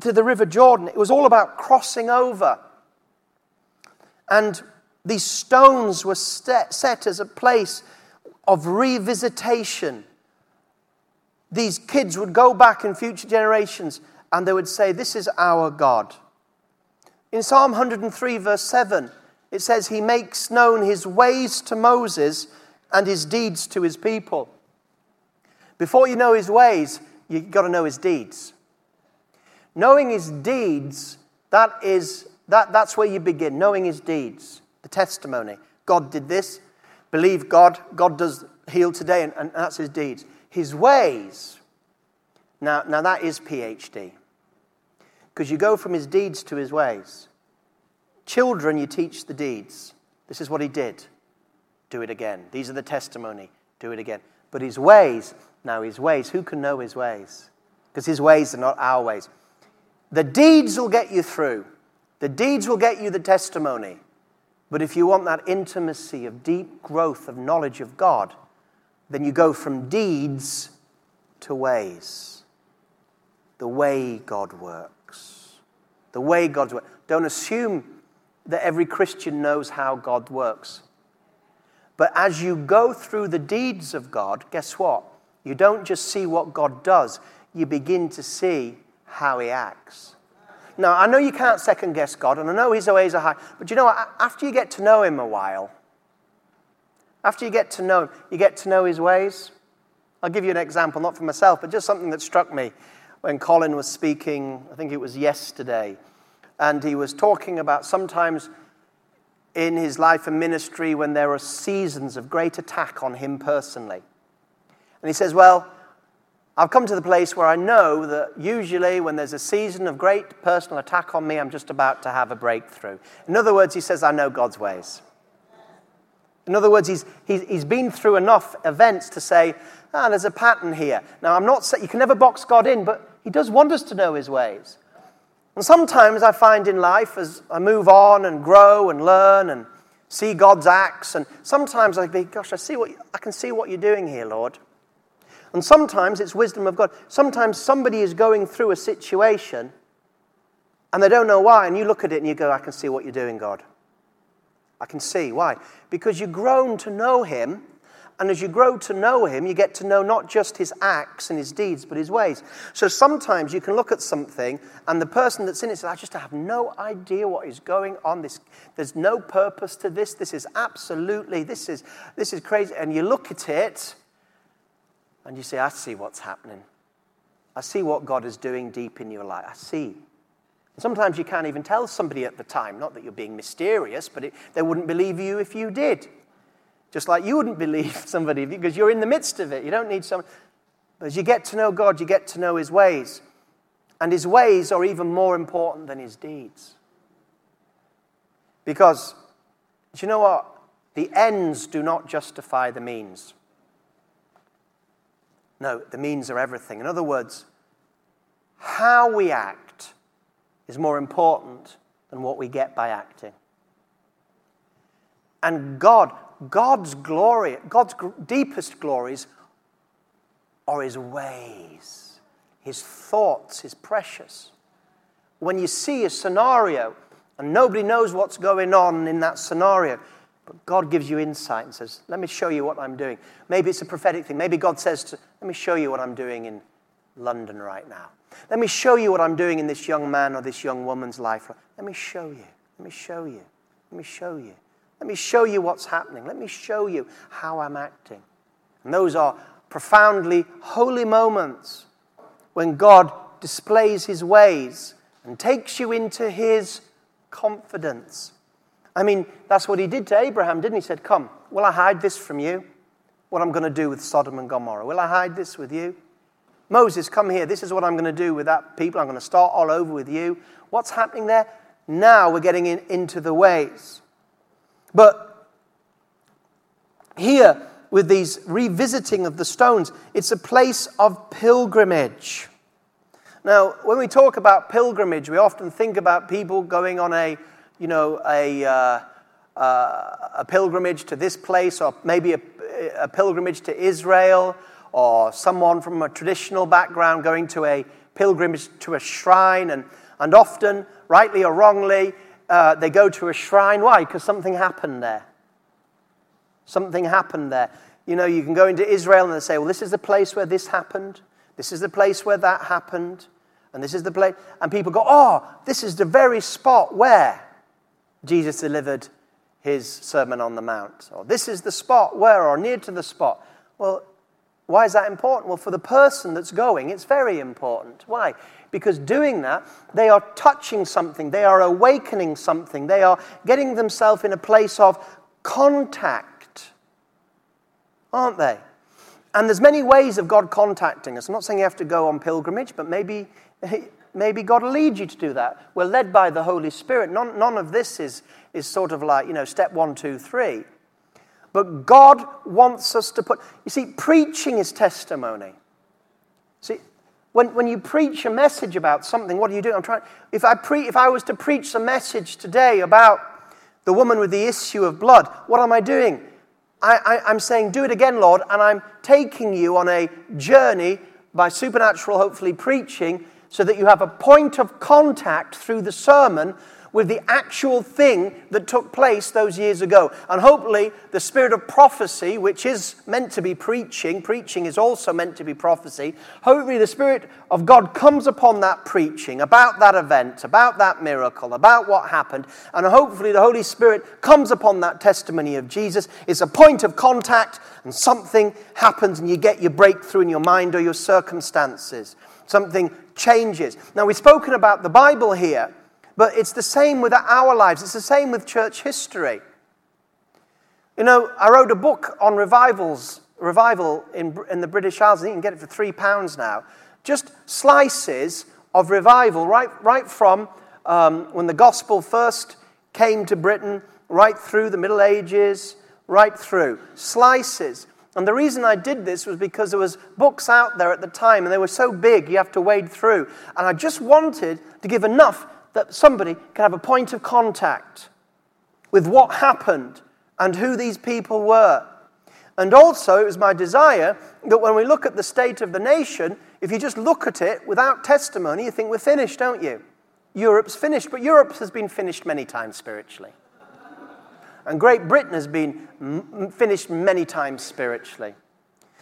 to the River Jordan, it was all about crossing over. And these stones were set as a place of revisitation. These kids would go back in future generations and they would say, This is our God. In Psalm 103, verse 7, it says, He makes known His ways to Moses and His deeds to His people. Before you know His ways, you've got to know His deeds. Knowing His deeds, that is, that, that's where you begin, knowing His deeds the testimony. God did this. Believe God. God does heal today, and, and that's his deeds. His ways. Now, now that is PhD. Because you go from his deeds to his ways. Children, you teach the deeds. This is what he did. Do it again. These are the testimony. Do it again. But his ways, now his ways, who can know his ways? Because his ways are not our ways. The deeds will get you through. The deeds will get you the testimony. But if you want that intimacy of deep growth of knowledge of God, then you go from deeds to ways. The way God works. The way God works. Don't assume that every Christian knows how God works. But as you go through the deeds of God, guess what? You don't just see what God does, you begin to see how He acts. Now, I know you can't second guess God, and I know His ways are high, but you know what? After you get to know Him a while, after you get to know Him, you get to know His ways. I'll give you an example, not for myself, but just something that struck me when Colin was speaking, I think it was yesterday, and he was talking about sometimes in his life and ministry when there are seasons of great attack on him personally. And he says, Well, I've come to the place where I know that usually when there's a season of great personal attack on me, I'm just about to have a breakthrough. In other words, he says, I know God's ways. In other words, he's, he's, he's been through enough events to say, ah, there's a pattern here. Now, I'm not you can never box God in, but he does want us to know his ways. And sometimes I find in life as I move on and grow and learn and see God's acts, and sometimes I think, gosh, I see what I can see what you're doing here, Lord. And sometimes it's wisdom of God. Sometimes somebody is going through a situation and they don't know why, and you look at it and you go, I can see what you're doing, God. I can see. Why? Because you've grown to know Him and as you grow to know him, you get to know not just his acts and his deeds, but his ways. So sometimes you can look at something, and the person that's in it says, I just have no idea what is going on. This, there's no purpose to this. This is absolutely, this is, this is crazy. And you look at it, and you say, I see what's happening. I see what God is doing deep in your life. I see. Sometimes you can't even tell somebody at the time, not that you're being mysterious, but it, they wouldn't believe you if you did. Just like you wouldn't believe somebody because you're in the midst of it. You don't need someone. But as you get to know God, you get to know His ways. And His ways are even more important than His deeds. Because, do you know what? The ends do not justify the means. No, the means are everything. In other words, how we act is more important than what we get by acting. And God God's glory, God's deepest glories are his ways, his thoughts, his precious. When you see a scenario and nobody knows what's going on in that scenario, but God gives you insight and says, Let me show you what I'm doing. Maybe it's a prophetic thing. Maybe God says, to, Let me show you what I'm doing in London right now. Let me show you what I'm doing in this young man or this young woman's life. Let me show you. Let me show you. Let me show you. Let me show you what's happening. Let me show you how I'm acting. And those are profoundly holy moments when God displays his ways and takes you into his confidence. I mean, that's what he did to Abraham, didn't he? He said, Come, will I hide this from you? What I'm going to do with Sodom and Gomorrah. Will I hide this with you? Moses, come here. This is what I'm going to do with that people. I'm going to start all over with you. What's happening there? Now we're getting in, into the ways. But here, with these revisiting of the stones, it's a place of pilgrimage. Now, when we talk about pilgrimage, we often think about people going on a, you know, a, uh, uh, a pilgrimage to this place, or maybe a, a pilgrimage to Israel, or someone from a traditional background going to a pilgrimage to a shrine. And, and often, rightly or wrongly, uh, they go to a shrine. Why? Because something happened there. Something happened there. You know, you can go into Israel and they say, well, this is the place where this happened. This is the place where that happened. And this is the place. And people go, oh, this is the very spot where Jesus delivered his Sermon on the Mount. Or this is the spot where, or near to the spot. Well, why is that important? Well, for the person that's going, it's very important. Why? because doing that, they are touching something, they are awakening something, they are getting themselves in a place of contact, aren't they? And there's many ways of God contacting us. I'm not saying you have to go on pilgrimage, but maybe, maybe God will lead you to do that. We're led by the Holy Spirit. None, none of this is, is sort of like, you know, step one, two, three. But God wants us to put, you see, preaching is testimony. See, when, when you preach a message about something, what do you do? I'm trying, if, I pre, if I was to preach a message today about the woman with the issue of blood, what am I doing? I, I'm saying, do it again, Lord, and I'm taking you on a journey by supernatural, hopefully, preaching so that you have a point of contact through the sermon with the actual thing that took place those years ago. And hopefully, the spirit of prophecy, which is meant to be preaching, preaching is also meant to be prophecy. Hopefully, the spirit of God comes upon that preaching about that event, about that miracle, about what happened. And hopefully, the Holy Spirit comes upon that testimony of Jesus. It's a point of contact, and something happens, and you get your breakthrough in your mind or your circumstances. Something changes. Now, we've spoken about the Bible here. But it's the same with our lives, it's the same with church history. You know, I wrote a book on revivals, revival in, in the British Isles, and you can get it for three pounds now. Just slices of revival, right, right from um, when the gospel first came to Britain, right through the Middle Ages, right through. Slices. And the reason I did this was because there was books out there at the time and they were so big you have to wade through. And I just wanted to give enough that somebody can have a point of contact with what happened and who these people were. And also, it was my desire that when we look at the state of the nation, if you just look at it without testimony, you think we're finished, don't you? Europe's finished, but Europe has been finished many times spiritually. And Great Britain has been m- finished many times spiritually.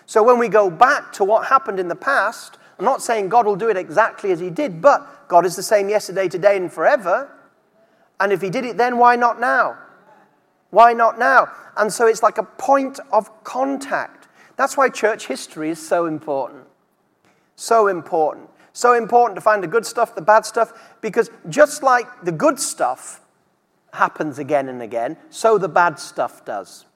So when we go back to what happened in the past, I'm not saying God will do it exactly as He did, but God is the same yesterday, today, and forever. And if He did it then, why not now? Why not now? And so it's like a point of contact. That's why church history is so important. So important. So important to find the good stuff, the bad stuff, because just like the good stuff happens again and again, so the bad stuff does.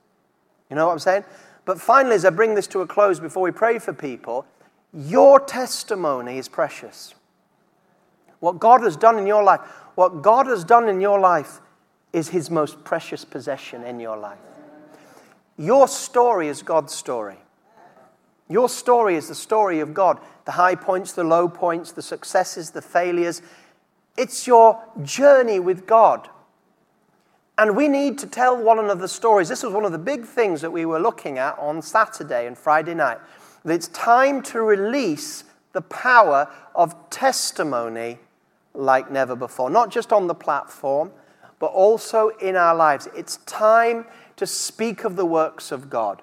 You know what I'm saying? But finally, as I bring this to a close before we pray for people, your testimony is precious. What God has done in your life, what God has done in your life is his most precious possession in your life. Your story is God's story. Your story is the story of God the high points, the low points, the successes, the failures. It's your journey with God. And we need to tell one another stories. This was one of the big things that we were looking at on Saturday and Friday night. It's time to release the power of testimony like never before, not just on the platform, but also in our lives. It's time to speak of the works of God.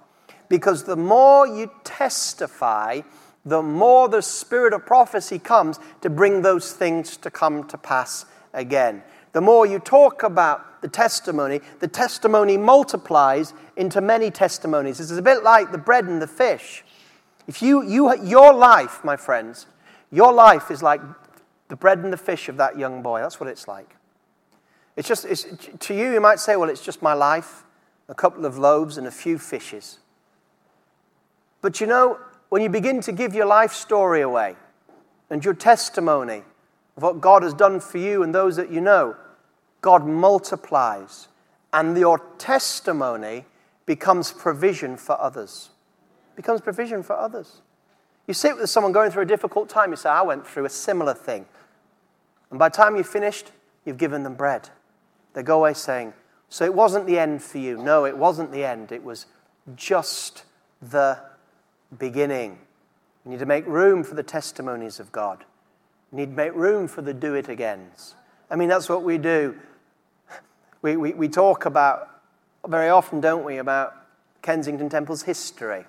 Because the more you testify, the more the spirit of prophecy comes to bring those things to come to pass again. The more you talk about the testimony, the testimony multiplies into many testimonies. It's a bit like the bread and the fish. If you, you your life, my friends, your life is like the bread and the fish of that young boy. That's what it's like. It's just, it's, to you, you might say, well, it's just my life, a couple of loaves and a few fishes. But you know, when you begin to give your life story away and your testimony of what God has done for you and those that you know, God multiplies. And your testimony becomes provision for others. Becomes provision for others. You sit with someone going through a difficult time, you say, I went through a similar thing. And by the time you've finished, you've given them bread. They go away saying, So it wasn't the end for you. No, it wasn't the end. It was just the beginning. You need to make room for the testimonies of God. You need to make room for the do it agains. I mean, that's what we do. We, we, we talk about, very often, don't we, about Kensington Temple's history,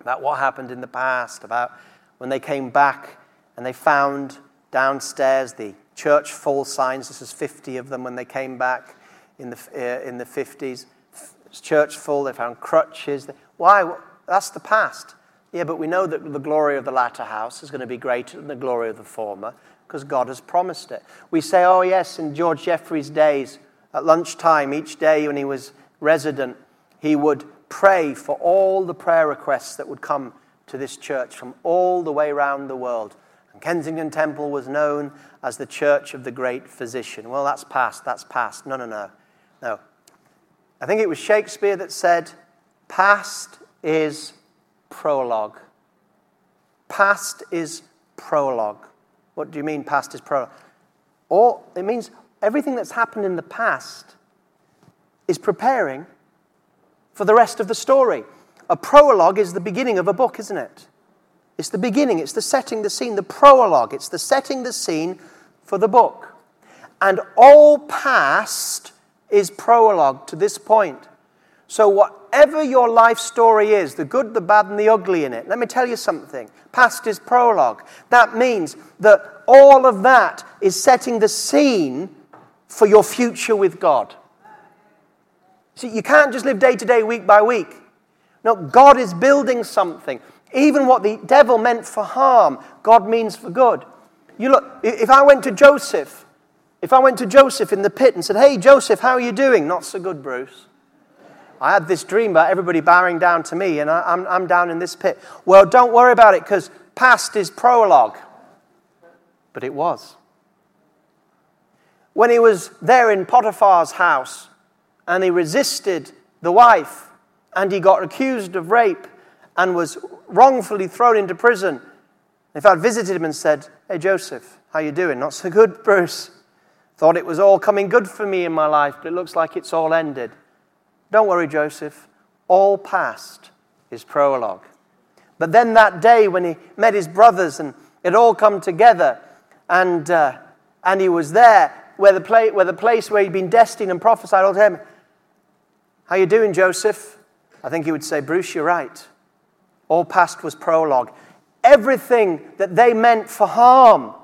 about what happened in the past, about when they came back and they found downstairs the church full signs. This is 50 of them when they came back in the, uh, in the 50s. Church full, they found crutches. Why? That's the past. Yeah, but we know that the glory of the latter house is going to be greater than the glory of the former because God has promised it. We say, oh, yes, in George Jeffreys' days, at lunchtime, each day when he was resident, he would pray for all the prayer requests that would come to this church from all the way around the world. And Kensington Temple was known as the church of the great physician. Well, that's past, that's past. No, no, no. No. I think it was Shakespeare that said, past is prologue. Past is prologue. What do you mean past is prologue? Or it means everything that's happened in the past is preparing for the rest of the story. A prologue is the beginning of a book, isn't it? It's the beginning, it's the setting the scene, the prologue, it's the setting the scene for the book. And all past is prologue to this point. So, whatever your life story is, the good, the bad, and the ugly in it, let me tell you something. Past is prologue. That means that all of that is setting the scene for your future with God. See, you can't just live day to day, week by week. No, God is building something. Even what the devil meant for harm, God means for good. You look, if I went to Joseph, if I went to Joseph in the pit and said, Hey, Joseph, how are you doing? Not so good, Bruce. I had this dream about everybody bowing down to me, and I, am I'm, I'm down in this pit. Well, don't worry about it because past is prologue. But it was. When he was there in Potiphar's house and he resisted the wife and he got accused of rape and was wrongfully thrown into prison. In fact, visited him and said, Hey, Joseph, how you doing? Not so good, Bruce. Thought it was all coming good for me in my life, but it looks like it's all ended. Don't worry, Joseph. All past is prologue. But then that day when he met his brothers and it all come together, and, uh, and he was there where the, pla- where the place where he'd been destined and prophesied all to him. How you doing, Joseph? I think he would say, Bruce, you're right. All past was prologue. Everything that they meant for harm.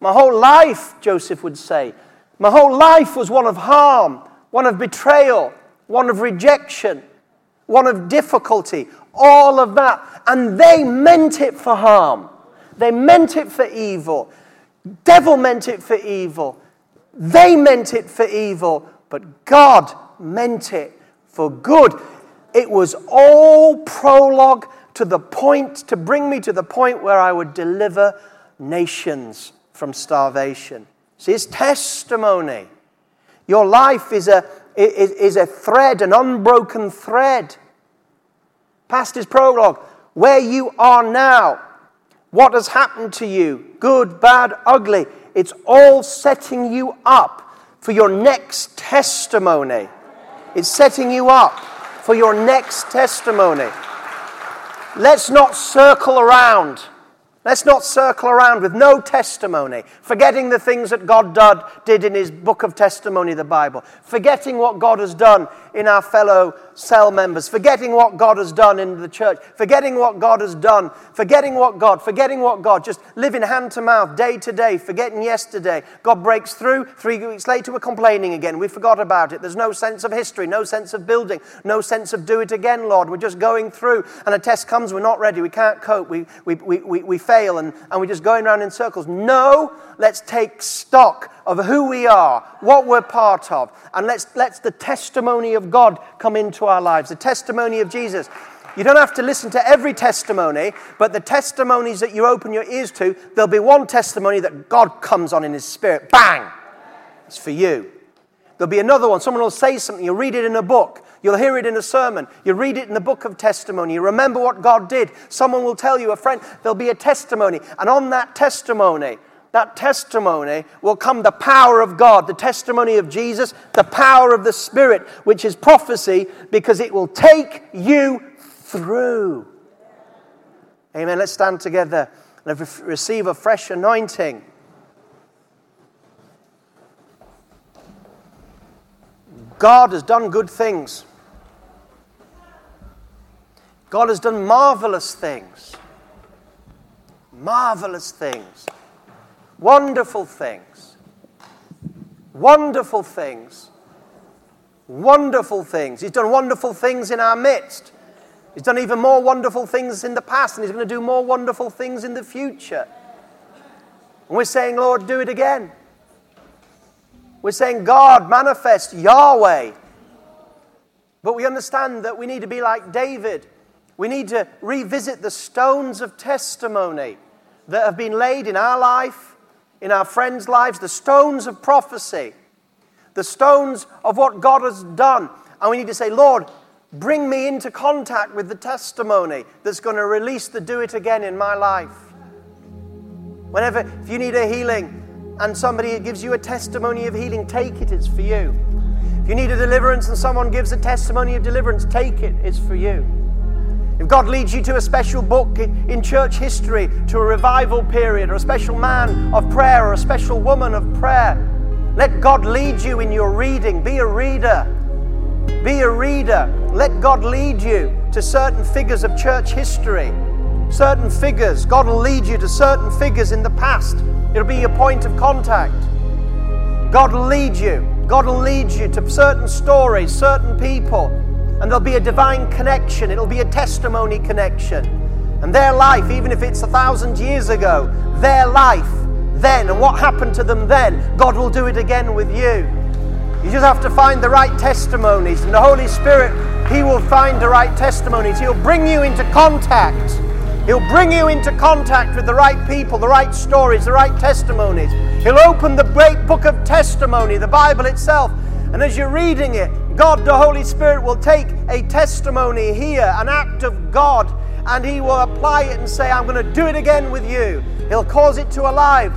My whole life, Joseph would say, my whole life was one of harm, one of betrayal, one of rejection, one of difficulty, all of that. And they meant it for harm. They meant it for evil. Devil meant it for evil. They meant it for evil, but God meant it for good. It was all prologue to the point, to bring me to the point where I would deliver nations from starvation. See, it's testimony. Your life is a, is, a thread, an unbroken thread. Past prologue. Where you are now, what has happened to you, good, bad, ugly, it's all setting you up for your next testimony. It's setting you up for your next testimony. Let's not circle around. Let's not circle around with no testimony, forgetting the things that God did in His book of testimony, the Bible, forgetting what God has done in our fellow cell members, forgetting what God has done in the church, forgetting what God has done, forgetting what God, forgetting what God, just living hand to mouth, day to day, forgetting yesterday. God breaks through, three weeks later, we're complaining again. We forgot about it. There's no sense of history, no sense of building, no sense of do it again, Lord. We're just going through, and a test comes, we're not ready, we can't cope, we, we, we, we, we fail, and, and we're just going around in circles. No, let's take stock of who we are, what we're part of, and let's, let's the testimony of God come into our lives, the testimony of Jesus. You don't have to listen to every testimony, but the testimonies that you open your ears to, there'll be one testimony that God comes on in His Spirit. Bang! It's for you. There'll be another one. Someone will say something. You'll read it in a book. You'll hear it in a sermon. You read it in the book of testimony. You remember what God did. Someone will tell you, a friend, there'll be a testimony. And on that testimony, that testimony will come the power of God, the testimony of Jesus, the power of the Spirit, which is prophecy, because it will take you through. Amen. Let's stand together and receive a fresh anointing. God has done good things. God has done marvelous things. Marvelous things. Wonderful things. Wonderful things. Wonderful things. He's done wonderful things in our midst. He's done even more wonderful things in the past, and He's going to do more wonderful things in the future. And we're saying, Lord, do it again. We're saying, God, manifest Yahweh. But we understand that we need to be like David. We need to revisit the stones of testimony that have been laid in our life in our friends' lives, the stones of prophecy, the stones of what God has done. And we need to say, Lord, bring me into contact with the testimony that's going to release the do it again in my life. Whenever, if you need a healing and somebody gives you a testimony of healing, take it, it's for you. If you need a deliverance and someone gives a testimony of deliverance, take it, it's for you. If God leads you to a special book in church history, to a revival period, or a special man of prayer, or a special woman of prayer, let God lead you in your reading. Be a reader. Be a reader. Let God lead you to certain figures of church history. Certain figures. God will lead you to certain figures in the past. It'll be your point of contact. God will lead you. God will lead you to certain stories, certain people and there'll be a divine connection, it'll be a testimony connection. And their life, even if it's a thousand years ago, their life then and what happened to them then, God will do it again with you. You just have to find the right testimonies, and the Holy Spirit, He will find the right testimonies. He'll bring you into contact. He'll bring you into contact with the right people, the right stories, the right testimonies. He'll open the great book of testimony, the Bible itself. And as you're reading it, God, the Holy Spirit, will take a testimony here, an act of God, and He will apply it and say, I'm going to do it again with you. He'll cause it to alive.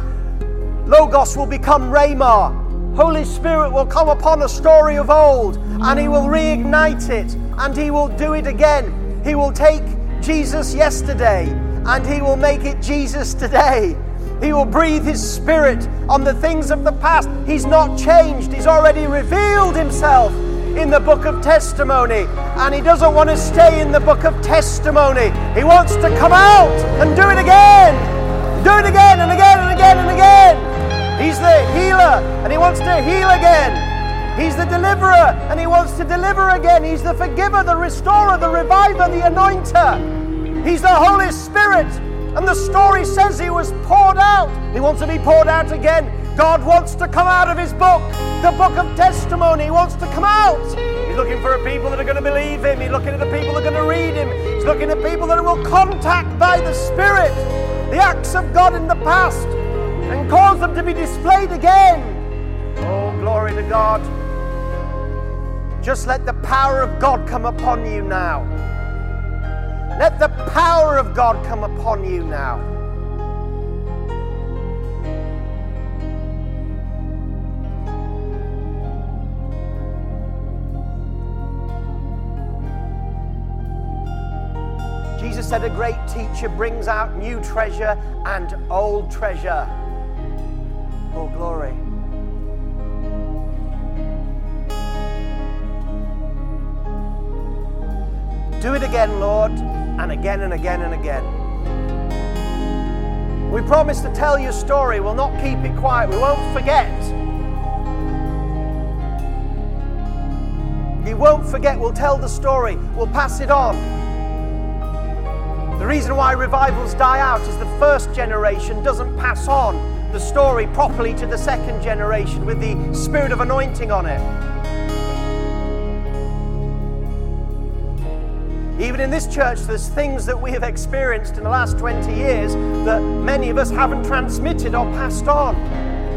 Logos will become Rhema. Holy Spirit will come upon a story of old and He will reignite it and He will do it again. He will take Jesus yesterday and He will make it Jesus today. He will breathe His Spirit on the things of the past. He's not changed, He's already revealed Himself in the book of testimony. And He doesn't want to stay in the book of testimony. He wants to come out and do it again. Do it again and again and again and again. He's the healer and He wants to heal again. He's the deliverer and He wants to deliver again. He's the forgiver, the restorer, the reviver, the anointer. He's the Holy Spirit. And the story says He was poured out. He wants to be poured out again. God wants to come out of His book, the book of testimony. He wants to come out. He's looking for a people that are going to believe Him. He's looking at the people that are going to read Him. He's looking at people that will contact by the Spirit the acts of God in the past and cause them to be displayed again. Oh, glory to God. Just let the power of God come upon you now. Let the power of God come upon you now. Jesus said, A great teacher brings out new treasure and old treasure. Oh, glory. Do it again, Lord, and again and again and again. We promise to tell your story. We'll not keep it quiet. We won't forget. You won't forget. We'll tell the story. We'll pass it on. The reason why revivals die out is the first generation doesn't pass on the story properly to the second generation with the spirit of anointing on it. Even in this church, there's things that we have experienced in the last 20 years that many of us haven't transmitted or passed on.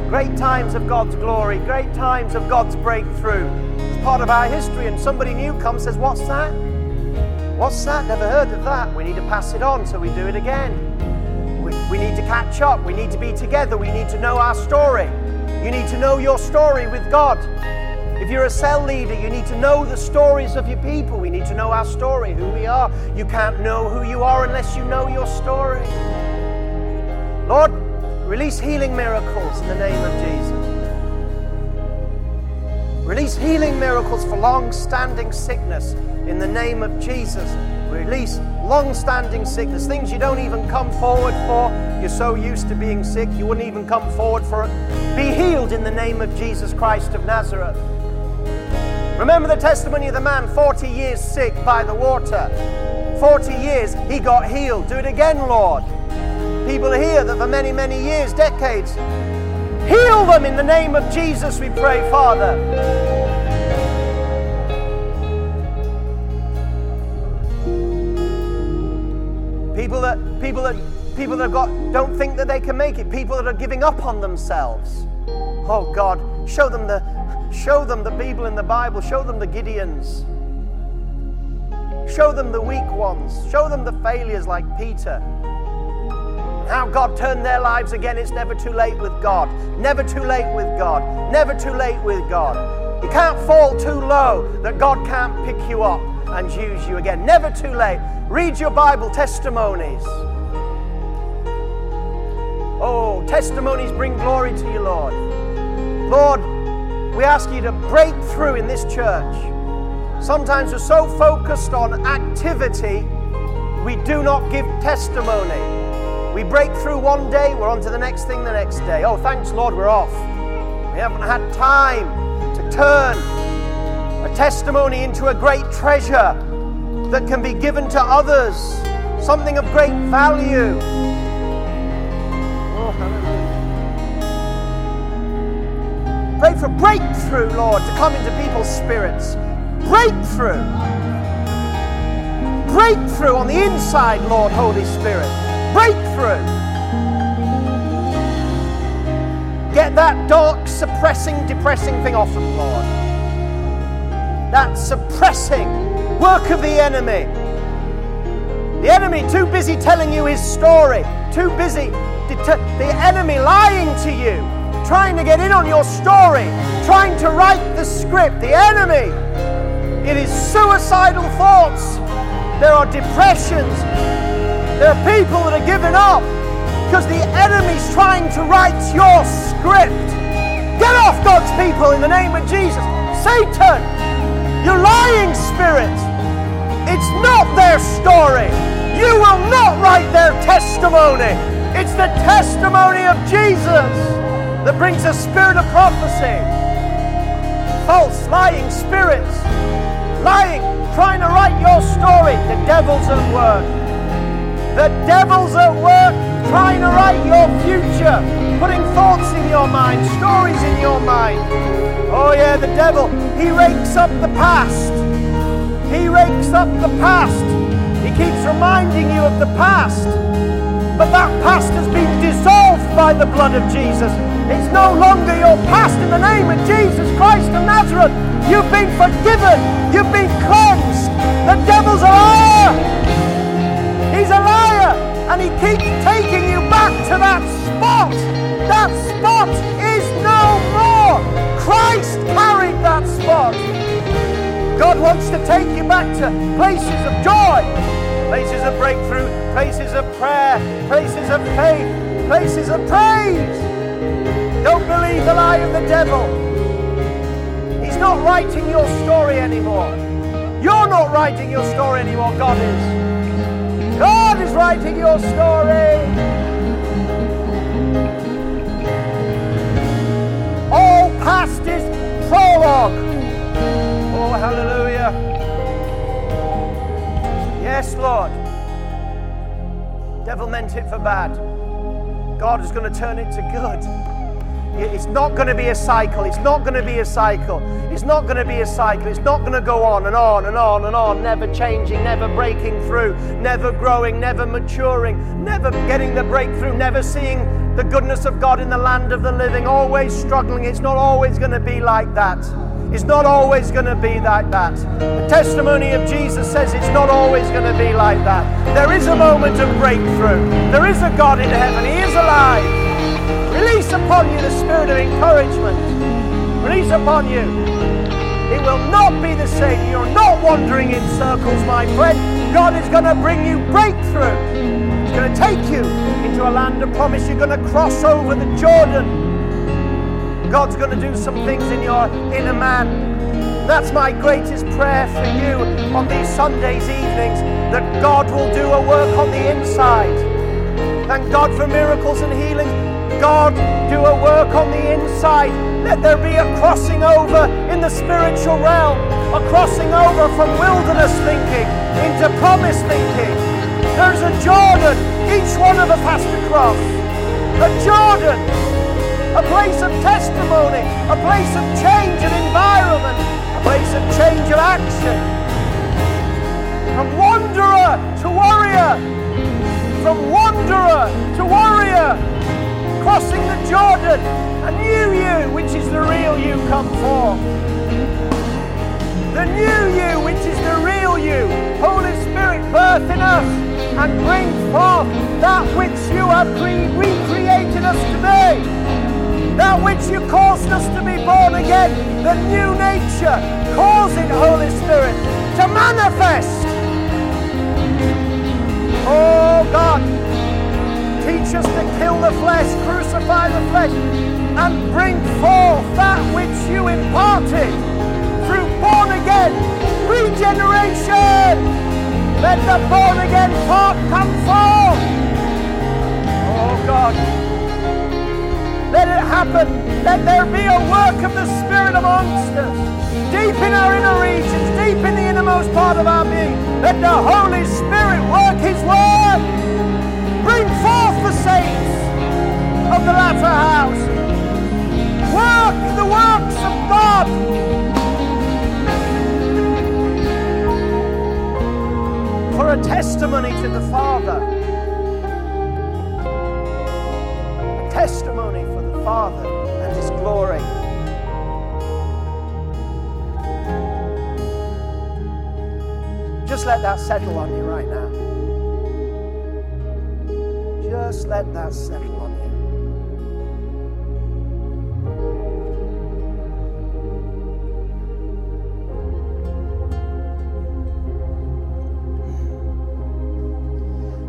Great times of God's glory, great times of God's breakthrough. It's part of our history, and somebody new comes says, What's that? What's that? Never heard of that. We need to pass it on, so we do it again. We need to catch up. We need to be together. We need to know our story. You need to know your story with God. If you're a cell leader, you need to know the stories of your people. We need to know our story, who we are. You can't know who you are unless you know your story. Lord, release healing miracles in the name of Jesus. Release healing miracles for long standing sickness in the name of Jesus. Release long standing sickness, things you don't even come forward for. You're so used to being sick, you wouldn't even come forward for it. Be healed in the name of Jesus Christ of Nazareth. Remember the testimony of the man 40 years sick by the water. 40 years, he got healed. Do it again, Lord. People here that for many, many years, decades, heal them in the name of Jesus, we pray, Father. People that people that people that have got don't think that they can make it. People that are giving up on themselves. Oh God, show them the show them the people in the Bible. Show them the Gideons. Show them the weak ones. Show them the failures like Peter. How God turned their lives again. It's never too late with God. Never too late with God. Never too late with God. You can't fall too low that God can't pick you up and use you again. Never too late. Read your Bible testimonies. Oh, testimonies bring glory to you, Lord. Lord, we ask you to break through in this church. Sometimes we're so focused on activity, we do not give testimony. We break through one day, we're on to the next thing the next day. Oh, thanks, Lord, we're off. We haven't had time to turn a testimony into a great treasure that can be given to others, something of great value. Pray for breakthrough, Lord, to come into people's spirits. Breakthrough. Breakthrough on the inside, Lord, Holy Spirit. Breakthrough. Get that dark, suppressing, depressing thing off them, Lord. that suppressing work of the enemy. The enemy too busy telling you his story, too busy, the enemy lying to you, trying to get in on your story, trying to write the script. The enemy, it is suicidal thoughts. There are depressions. There are people that are giving up because the enemy's trying to write your script. Get off God's people in the name of Jesus. Satan, you lying spirit. It's not their story. You will not write their testimony. It's the testimony of Jesus that brings a spirit of prophecy. False, lying spirits, lying, trying to write your story. The devil's at work. The devil's at work trying to write your future, putting thoughts in your mind, stories in your mind. Oh, yeah, the devil, he rakes up the past. He rakes up the past. He keeps reminding you of the past. But that past has been dissolved by the blood of Jesus. It's no longer your past in the name of Jesus Christ of Nazareth. You've been forgiven. You've been cleansed. The devil's a liar. He's a liar. And he keeps taking you back to that spot. That spot is no more. Christ carried that spot. God wants to take you back to places of joy, places of breakthrough, places of prayer, places of faith, places of praise. Believe the lie of the devil. He's not writing your story anymore. You're not writing your story anymore, God is. God is writing your story. All past is prologue. Oh, hallelujah. Yes, Lord. Devil meant it for bad. God is going to turn it to good. It's not going to be a cycle. It's not going to be a cycle. It's not going to be a cycle. It's not going to go on and on and on and on, never changing, never breaking through, never growing, never maturing, never getting the breakthrough, never seeing the goodness of God in the land of the living, always struggling. It's not always going to be like that. It's not always going to be like that. The testimony of Jesus says it's not always going to be like that. There is a moment of breakthrough. There is a God in heaven. He is alive. Upon you the spirit of encouragement. Release upon you. It will not be the same. You're not wandering in circles, my friend. God is going to bring you breakthrough. He's going to take you into a land of promise. You're going to cross over the Jordan. God's going to do some things in your inner man. That's my greatest prayer for you on these Sundays evenings that God will do a work on the inside. Thank God for miracles and healings. God, do a work on the inside. Let there be a crossing over in the spiritual realm, a crossing over from wilderness thinking into promise thinking. There's a Jordan, each one of us has to cross. A Jordan a place of testimony, a place of change of environment, a place of change of action. From wanderer to warrior, from wanderer to warrior, crossing the Jordan, a new you, which is the real you, come forth. The new you, which is the real you, Holy Spirit, birth in us and bring forth that which you have recreated us to be that which you caused us to be born again, the new nature. causing Holy Spirit, to manifest. Oh God, teach us to kill the flesh, crucify the flesh, and bring forth that which you imparted through born again regeneration. Let the born again part come forth. Oh God. Let it happen. Let there be a work of the Spirit amongst us. Deep in our inner regions, deep in the innermost part of our being. Let the Holy Spirit work His work. Bring saints of the latter house. Work the works of God. For a testimony to the Father. A testimony for the Father and His glory. Just let that settle on you right now. Just let that settle on you.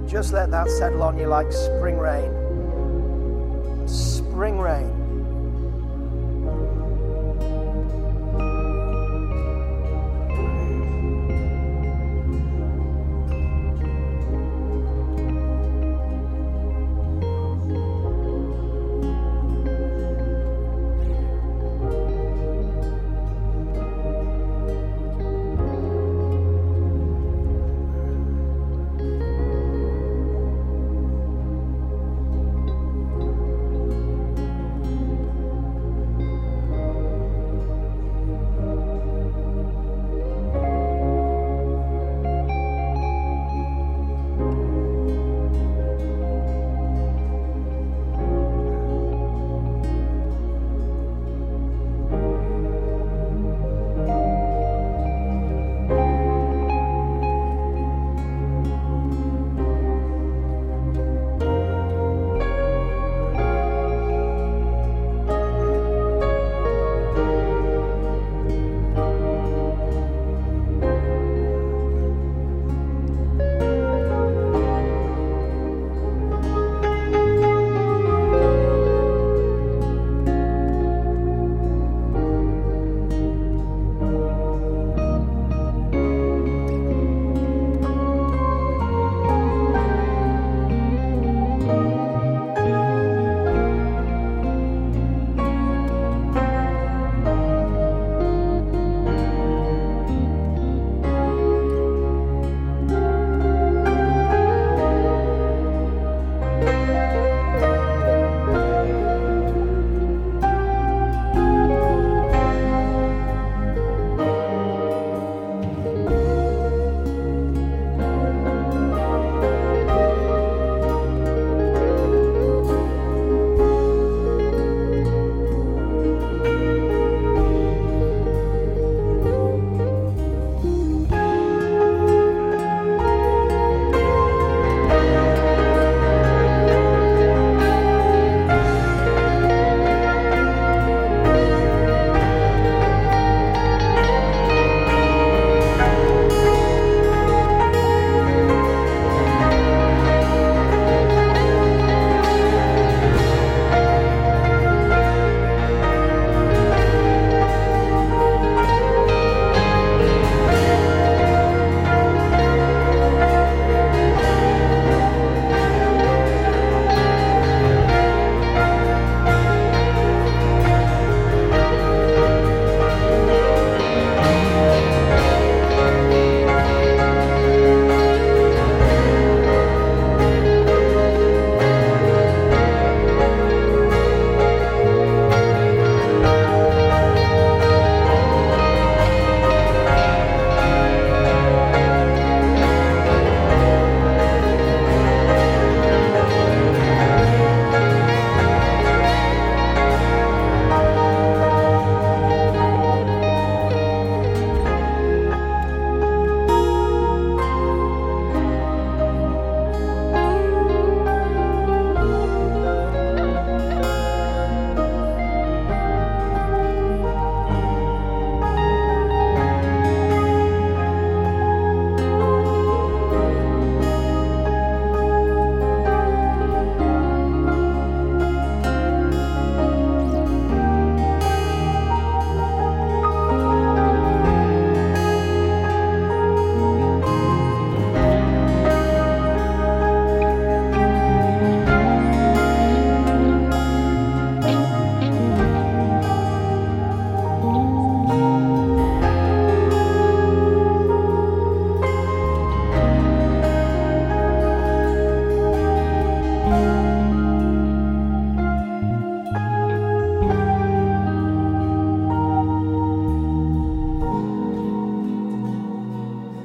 Just let that settle on you like spring rain. Spring rain.